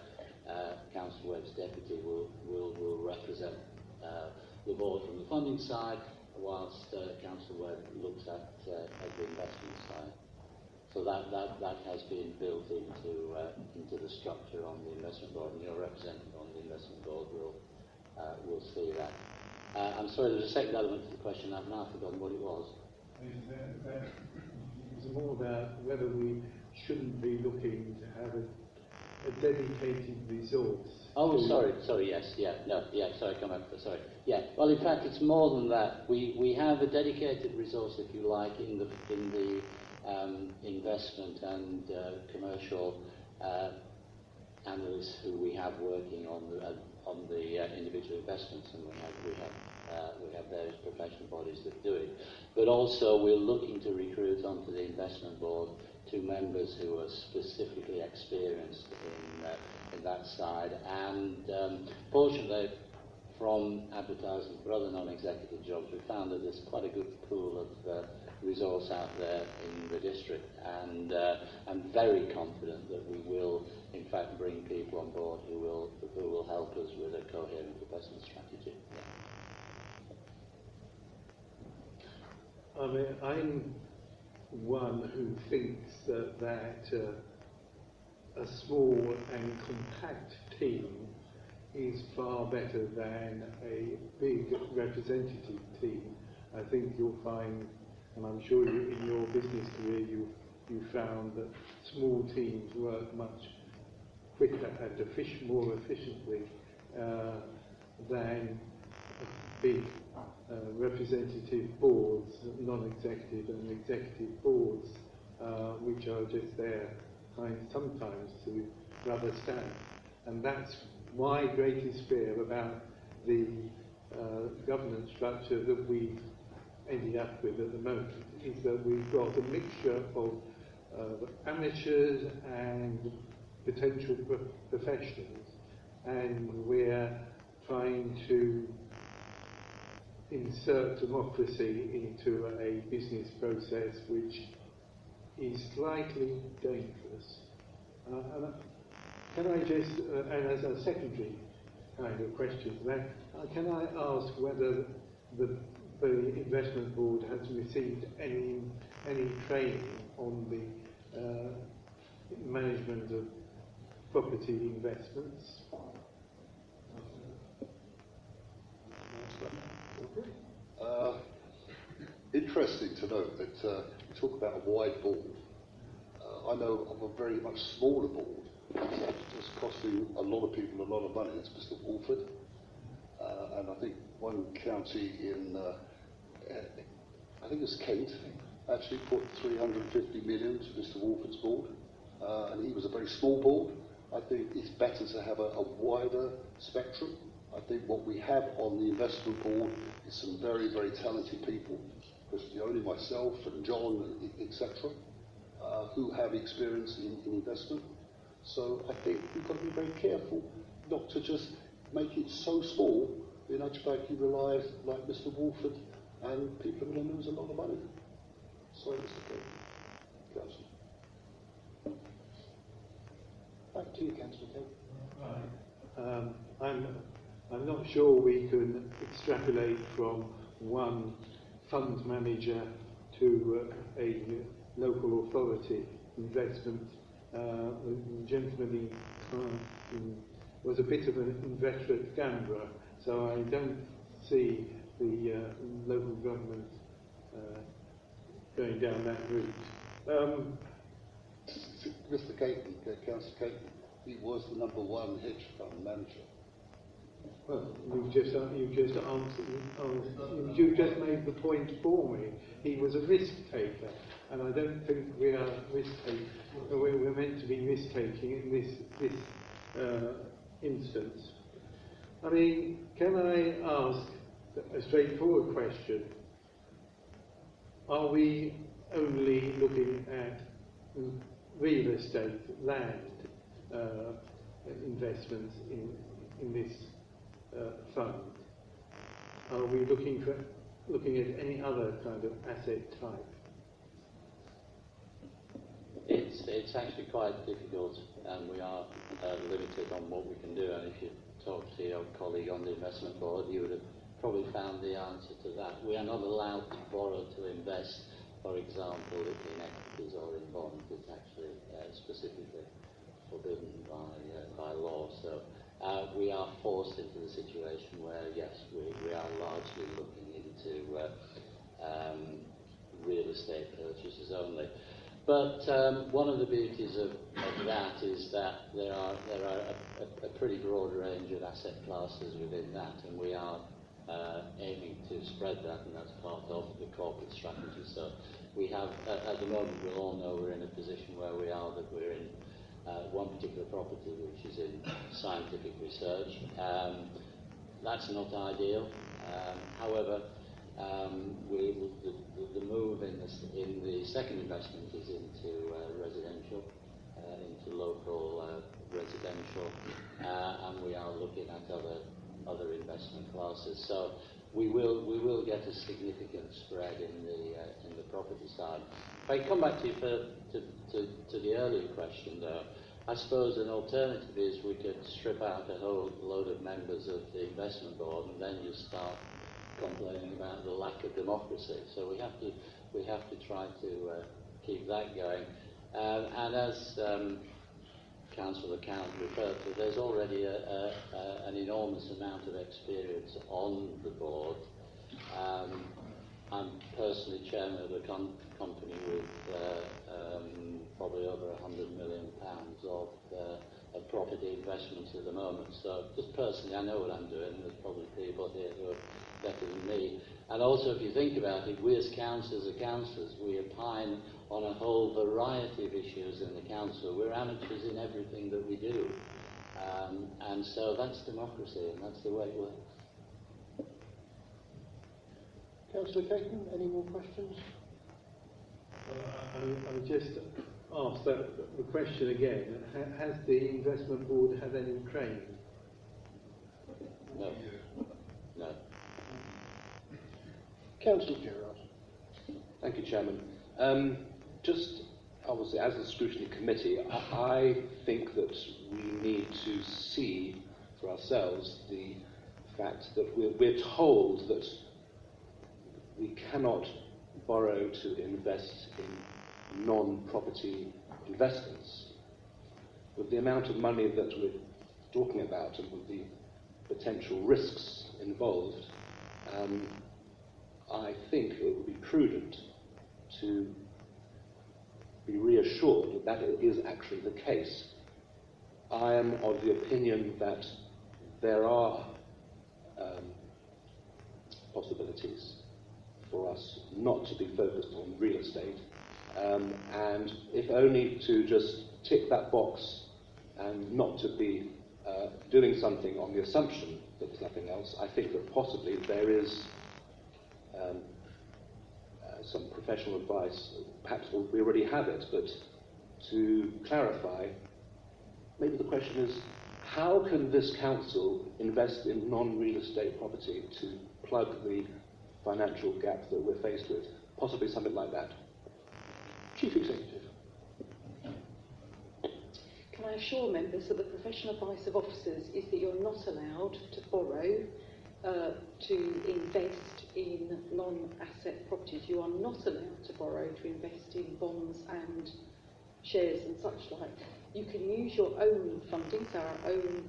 uh, Councillor Webb's deputy will, will, will represent uh, the board from the funding side, whilst uh, Councillor Webb looks at, uh, at the investment side. So that, that, that has been built into, uh, into the structure on the investment board, and your representative on the investment board will, uh, will see that. Uh, I'm sorry, there's a second element to the question. I've now forgotten what it was. It's more about whether we shouldn't be looking to have a, a dedicated resource Oh, sorry, sorry, yes, yeah, no, yeah, sorry, come up, sorry. Yeah, well, in fact, it's more than that. We, we have a dedicated resource, if you like, in the, in the um, investment and uh, commercial uh, analysts who we have working on the, uh, on the uh, individual investments, and we have, we have uh, we have various professional bodies that do it. But also, we're looking to recruit onto the investment board two members who are specifically experienced in uh, in that side. And um, fortunately, from advertising for other non-executive jobs, we found that there's quite a good pool of uh, resource out there in the district. And uh, I'm very confident that we will, in fact, bring people on board who will, who will help us with a coherent investment strategy. I mean, I'm one who thinks that that uh, a small and compact team is far better than a big representative team. I think you'll find, and I'm sure you, in your business career you you found that small teams work much quicker and efficient, more efficiently uh, than big uh, representative boards, non-executive and executive boards, uh, which are just there kind sometimes to rubber stamp. And that's my greatest fear about the uh, governance structure that we've ended up with at the moment, is that we've got a mixture of uh, amateurs and potential pro professionals, and we're trying to insert democracy into a business process which is slightly dangerous. Uh, can I just, uh, and as a secondary kind of question to that, uh, can I ask whether the, the investment board has received any any training on the uh, management of property investments? Uh, interesting to note that uh, you talk about a wide board. Uh, I know of a very much smaller board that's costing a lot of people a lot of money. It's Mr. Woodford. Uh, and I think one county in, uh, I think it's Kent, actually put 350 million to Mr. Woodford's board. Uh, and he was a very small board. I think it's better to have a, a wider spectrum I think what we have on the investment board is some very, very talented people, only myself and John, etc., uh, who have experience in, in investment. So I think we've got to be very careful not to just make it so small in Ajbag you rely like Mr. Woodford and people are going to lose a lot of money. Sorry, Mr. Kate. Councillor. Back to you, Councillor Kate. Um, I'm I'm not sure we can extrapolate from one fund manager to uh, a local authority investment. Uh, the gentleman uh, was a bit of an inveterate gambler, so I don't see the uh, local government uh, going down that route. Um, Mr. Caton, Councillor Caton, he was the number one hedge fund manager well, you've just uh, you just answered. Uh, you just made the point for me. He was a risk taker, and I don't think we are risk takers. We're meant to be risk taking in this this uh, instance. I mean, can I ask a straightforward question? Are we only looking at real estate, land uh, investments in in this fund? Are we looking for looking at any other kind of asset type? It's it's actually quite difficult, and we are uh, limited on what we can do. And if you talk to your colleague on the investment board, you would have probably found the answer to that. We are not allowed to borrow to invest, for example, in equities or in bonds. It's actually uh, specifically forbidden by uh, by law. So uh, we are forced into the situation where, yes, we, we are largely looking into uh, um, real estate purchases only. But um, one of the beauties of, of, that is that there are, there are a, a, a, pretty broad range of asset classes within that, and we are uh, aiming to spread that, and that's part of the corporate strategy. So we have, at, at the moment, we all know we're in a position where we are that we're in uh, one particular property which is in scientific research. Um, that's not ideal. Um, however, um, we, the, the, move in, this, in the second investment is into uh, residential, uh, into local uh, residential, uh, and we are looking at other other investment classes. So we will we will get a significant spread in the uh, in the property side. If I come back to you for, to, to, to the earlier question, though, I suppose an alternative is we could strip out a whole load of members of the investment board, and then you start complaining about the lack of democracy. So we have to we have to try to uh, keep that going. Uh, and as um, Councillor Count referred to, there's already a, a, a, an enormous amount of experience on the board. Um, I'm personally chairman of a com- company with uh, um, probably over 100 million pounds of, uh, of property investments at the moment. So just personally, I know what I'm doing. There's probably people here who are better than me. And also, if you think about it, we as councillors are councillors. We opine on a whole variety of issues in the council. We're amateurs in everything that we do. Um, and so that's democracy, and that's the way it works. Councillor Caton, any more questions? I, I would just ask that, the question again. Has the investment board had any training? No. No. Councillor Gerard. Thank you, Chairman. Um, just obviously, as a scrutiny committee, I, think that we need to see for ourselves the fact that we're, we're told that we cannot borrow to invest in non-property investments. With the amount of money that we're talking about and with the potential risks involved, um, I think it would be prudent to be reassured that that is actually the case. I am of the opinion that there are um, possibilities for us not to be focused on real estate, um, and if only to just tick that box and not to be uh, doing something on the assumption that there's nothing else, I think that possibly there is um, some professional advice. Perhaps we already have it, but to clarify, maybe the question is how can this council invest in non real estate property to plug the financial gap that we're faced with? Possibly something like that. Chief Executive. Can I assure members that the professional advice of officers is that you're not allowed to borrow uh, to invest in non-asset properties. You are not allowed to borrow to invest in bonds and shares and such like. You can use your own funding, so our own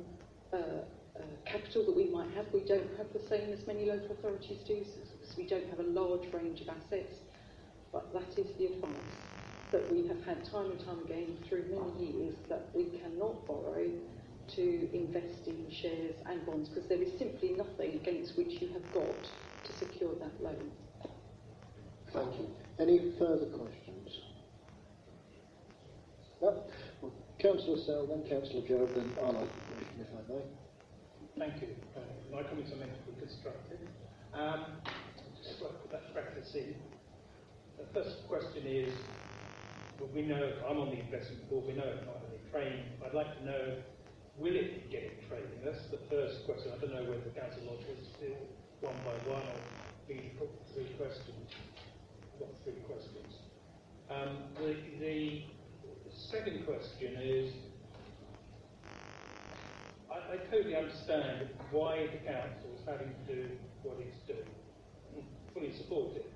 uh, uh, capital that we might have. We don't have the same as many local authorities do, so we don't have a large range of assets, but that is the advice that we have had time and time again through many years that we cannot borrow to invest in shares and bonds because there is simply nothing against which you have got to secure that loan. Thank you. Any further questions? No? Well, Councillor Sell, then Councillor Job, then Arnold, if I may. Thank you. Uh, my comments are meant to be constructive. Um, just like put that practice in. The first question is, well, we know, I'm on the investment board, we know it's not any training. I'd like to know Will it be getting training? That's the first question. I don't know whether the Council Lodge will still one by one or put three questions. Three questions. Um, the, the second question is I, I totally understand why the Council is having to do what it's doing. fully support it.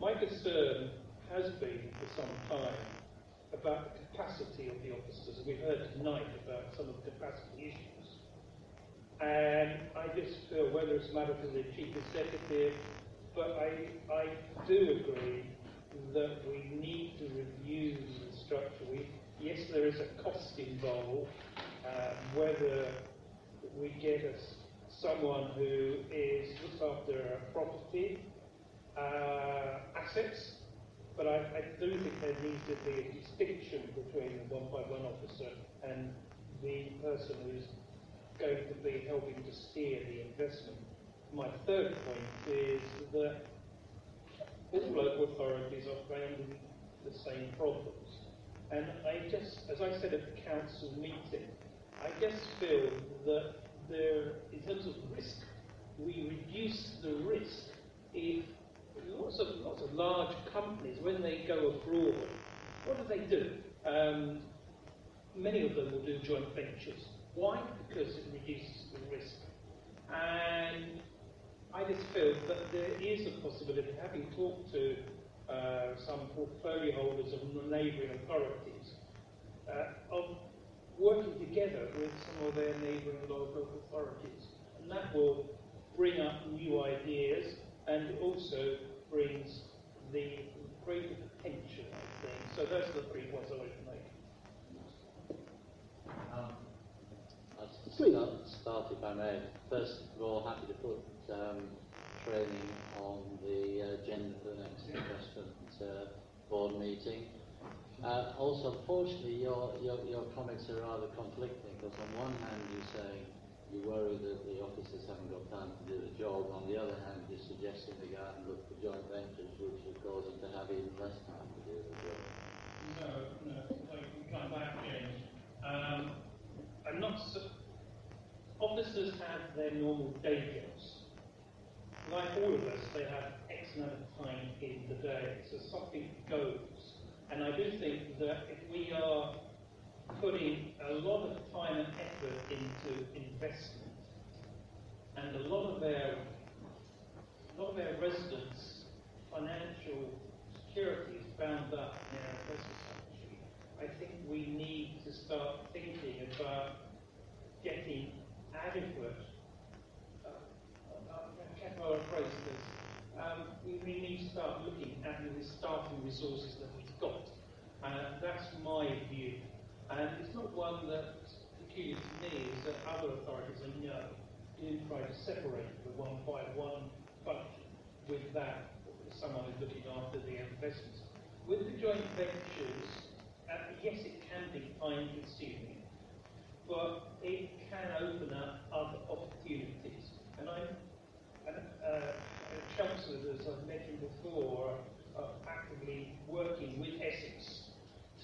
My concern has been for some time about the capacity of the officers. We've heard tonight about some of the capacity issues. And I just feel, whether it's a matter for the Chief Executive, but I, I do agree that we need to review the structure. We, yes, there is a cost involved, uh, whether we get a, someone who is looks after a property, uh, assets, but I, I do think there needs to be a distinction between the 151 officer and the person who's going to be helping to steer the investment. My third point is that all local authorities are facing the same problems. And I just, as I said at the council meeting, I just feel that there, in terms of risk, we reduce the risk if lots of lots of large companies, when they go abroad, what do they do? Um, many of them will do joint ventures. Why? Because it reduces the risk. And I just feel that there is a possibility, having talked to uh, some portfolio holders of neighbouring authorities, uh, of working together with some of their neighbouring local authorities. And that will bring up new ideas and also brings the greater potential, I think. So those are the three points I wanted to make. Um, I'll start, start, if I may. First of all, happy to put um, training on the agenda for the next investment uh, board meeting. Uh, also, unfortunately, your, your, your comments are rather conflicting because on one hand you're saying you worry that the officers haven't got time to do the job. On the other hand, you're suggesting they go out and look for joint ventures, which would cause them to have even less time to do the job. No, no, can come back, James. Um, I'm not. Su- officers have their normal day jobs. Like all of us, they have X amount of time in the day, so something goes. And I do think that if we are putting a lot of time and effort into investment, and a lot of their, a lot of their residents' financial security is bound up in our investment strategy, I think we need to start thinking about getting adequate, uh, uh, how I um, we, we need to start looking at the staffing resources that we've got. Uh, that's my view. And it's not one that's peculiar to me, is that other authorities I know do try to separate the 151 function with that, someone who's looking after the investments. With the joint ventures, uh, yes, it can be time consuming, but it can open up other opportunities. And I, and, uh, councillors, as I've mentioned before, are actively working with Essex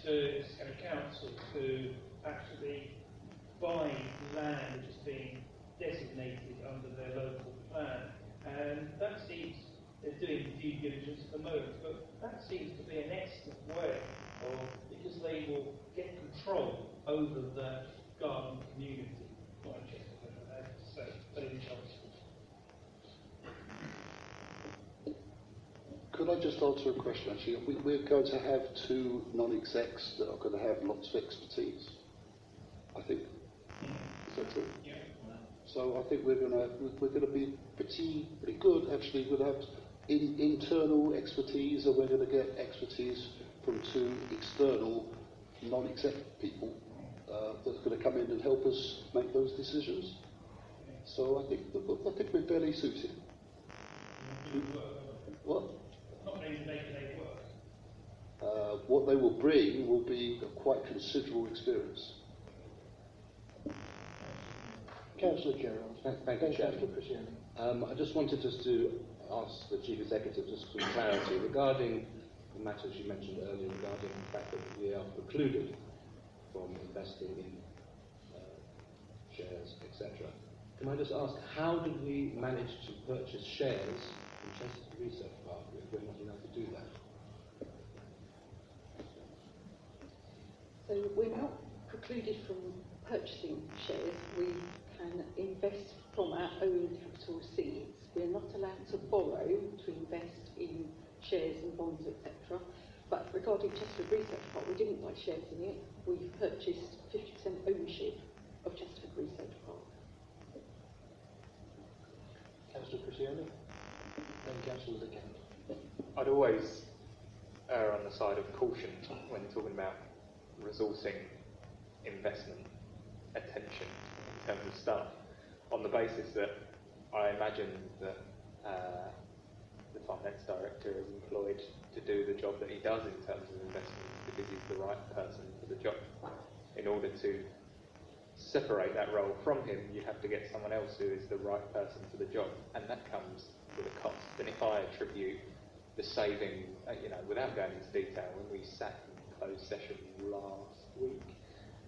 to Essex Council to actually buy land which is being designated under their local plan. And that seems, they're doing due diligence at the moment, but that seems to be an excellent way of, because they will get control over the garden community. Not just, I have to say, but in Could I just answer a question, actually? We, we're going to have two non-execs that are going to have lots of expertise, I think. Is that true? Yeah. So I think we're going to we're going to be pretty pretty good. Actually, we'll have in, internal expertise, and we're going to get expertise from two external non-exec people uh, that's going to come in and help us make those decisions. So I think I think we're fairly suited. What? Not maybe day-to-day work. Uh, what they will bring will be a quite considerable experience. Councillor Gerard. Thank, thank you, Councillor Chairman. Um, I just wanted just to ask the Chief Executive just some clarity regarding the matters you mentioned earlier regarding the fact that we are precluded from investing in uh, shares, etc. Can I just ask, how did we manage to purchase shares Research Park we're not allowed to do that? So we're not precluded from purchasing shares. We can invest from our own capital receipts. We're not allowed to borrow to invest in shares and bonds, etc. But regarding Chesterford Research Park, we didn't buy shares in it. We've purchased 50% ownership of Chesterford Research Park. Councillor Criscione. DeCamp. I'd always err on the side of caution when talking about resourcing investment attention in terms of staff, on the basis that I imagine that uh, the finance director is employed to do the job that he does in terms of investments because he's the right person for the job. In order to separate that role from him, you have to get someone else who is the right person for the job, and that comes a cost. And if I attribute the saving, uh, you know, without going into detail, when we sat in closed session last week,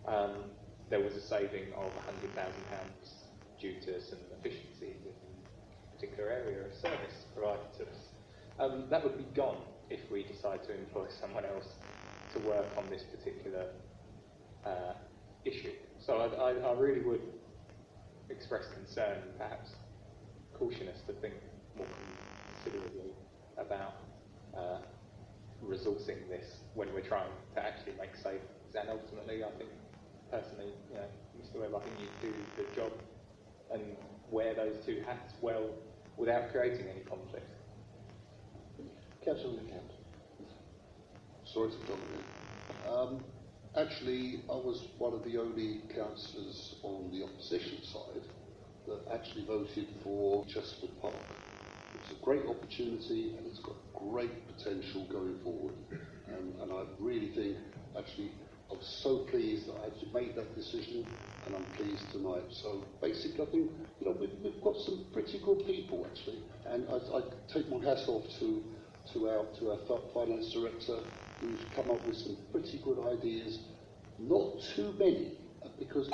um, there was a saving of £100,000 due to some efficiencies in a particular area of service provided to us. Um, that would be gone if we decide to employ someone else to work on this particular uh, issue. So I, I, I really would express concern and perhaps caution us to think more considerably about uh, resourcing this when we're trying to actually make savings. And ultimately, I think personally, you know, Mr. Webb, I think you do the job and wear those two hats well without creating any conflict. Councillor Camp. Sorry to come in. Um, actually, I was one of the only councillors on the opposition side that actually voted for Chesterford Park. It's a great opportunity and it's got great potential going forward. And, and I really think, actually, I was so pleased that I actually made that decision and I'm pleased tonight. So basically, I think, you know, we've, we've got some pretty good people actually. And I, I take my hat off to, to, our, to our fi- finance director who's come up with some pretty good ideas. Not too many, uh, because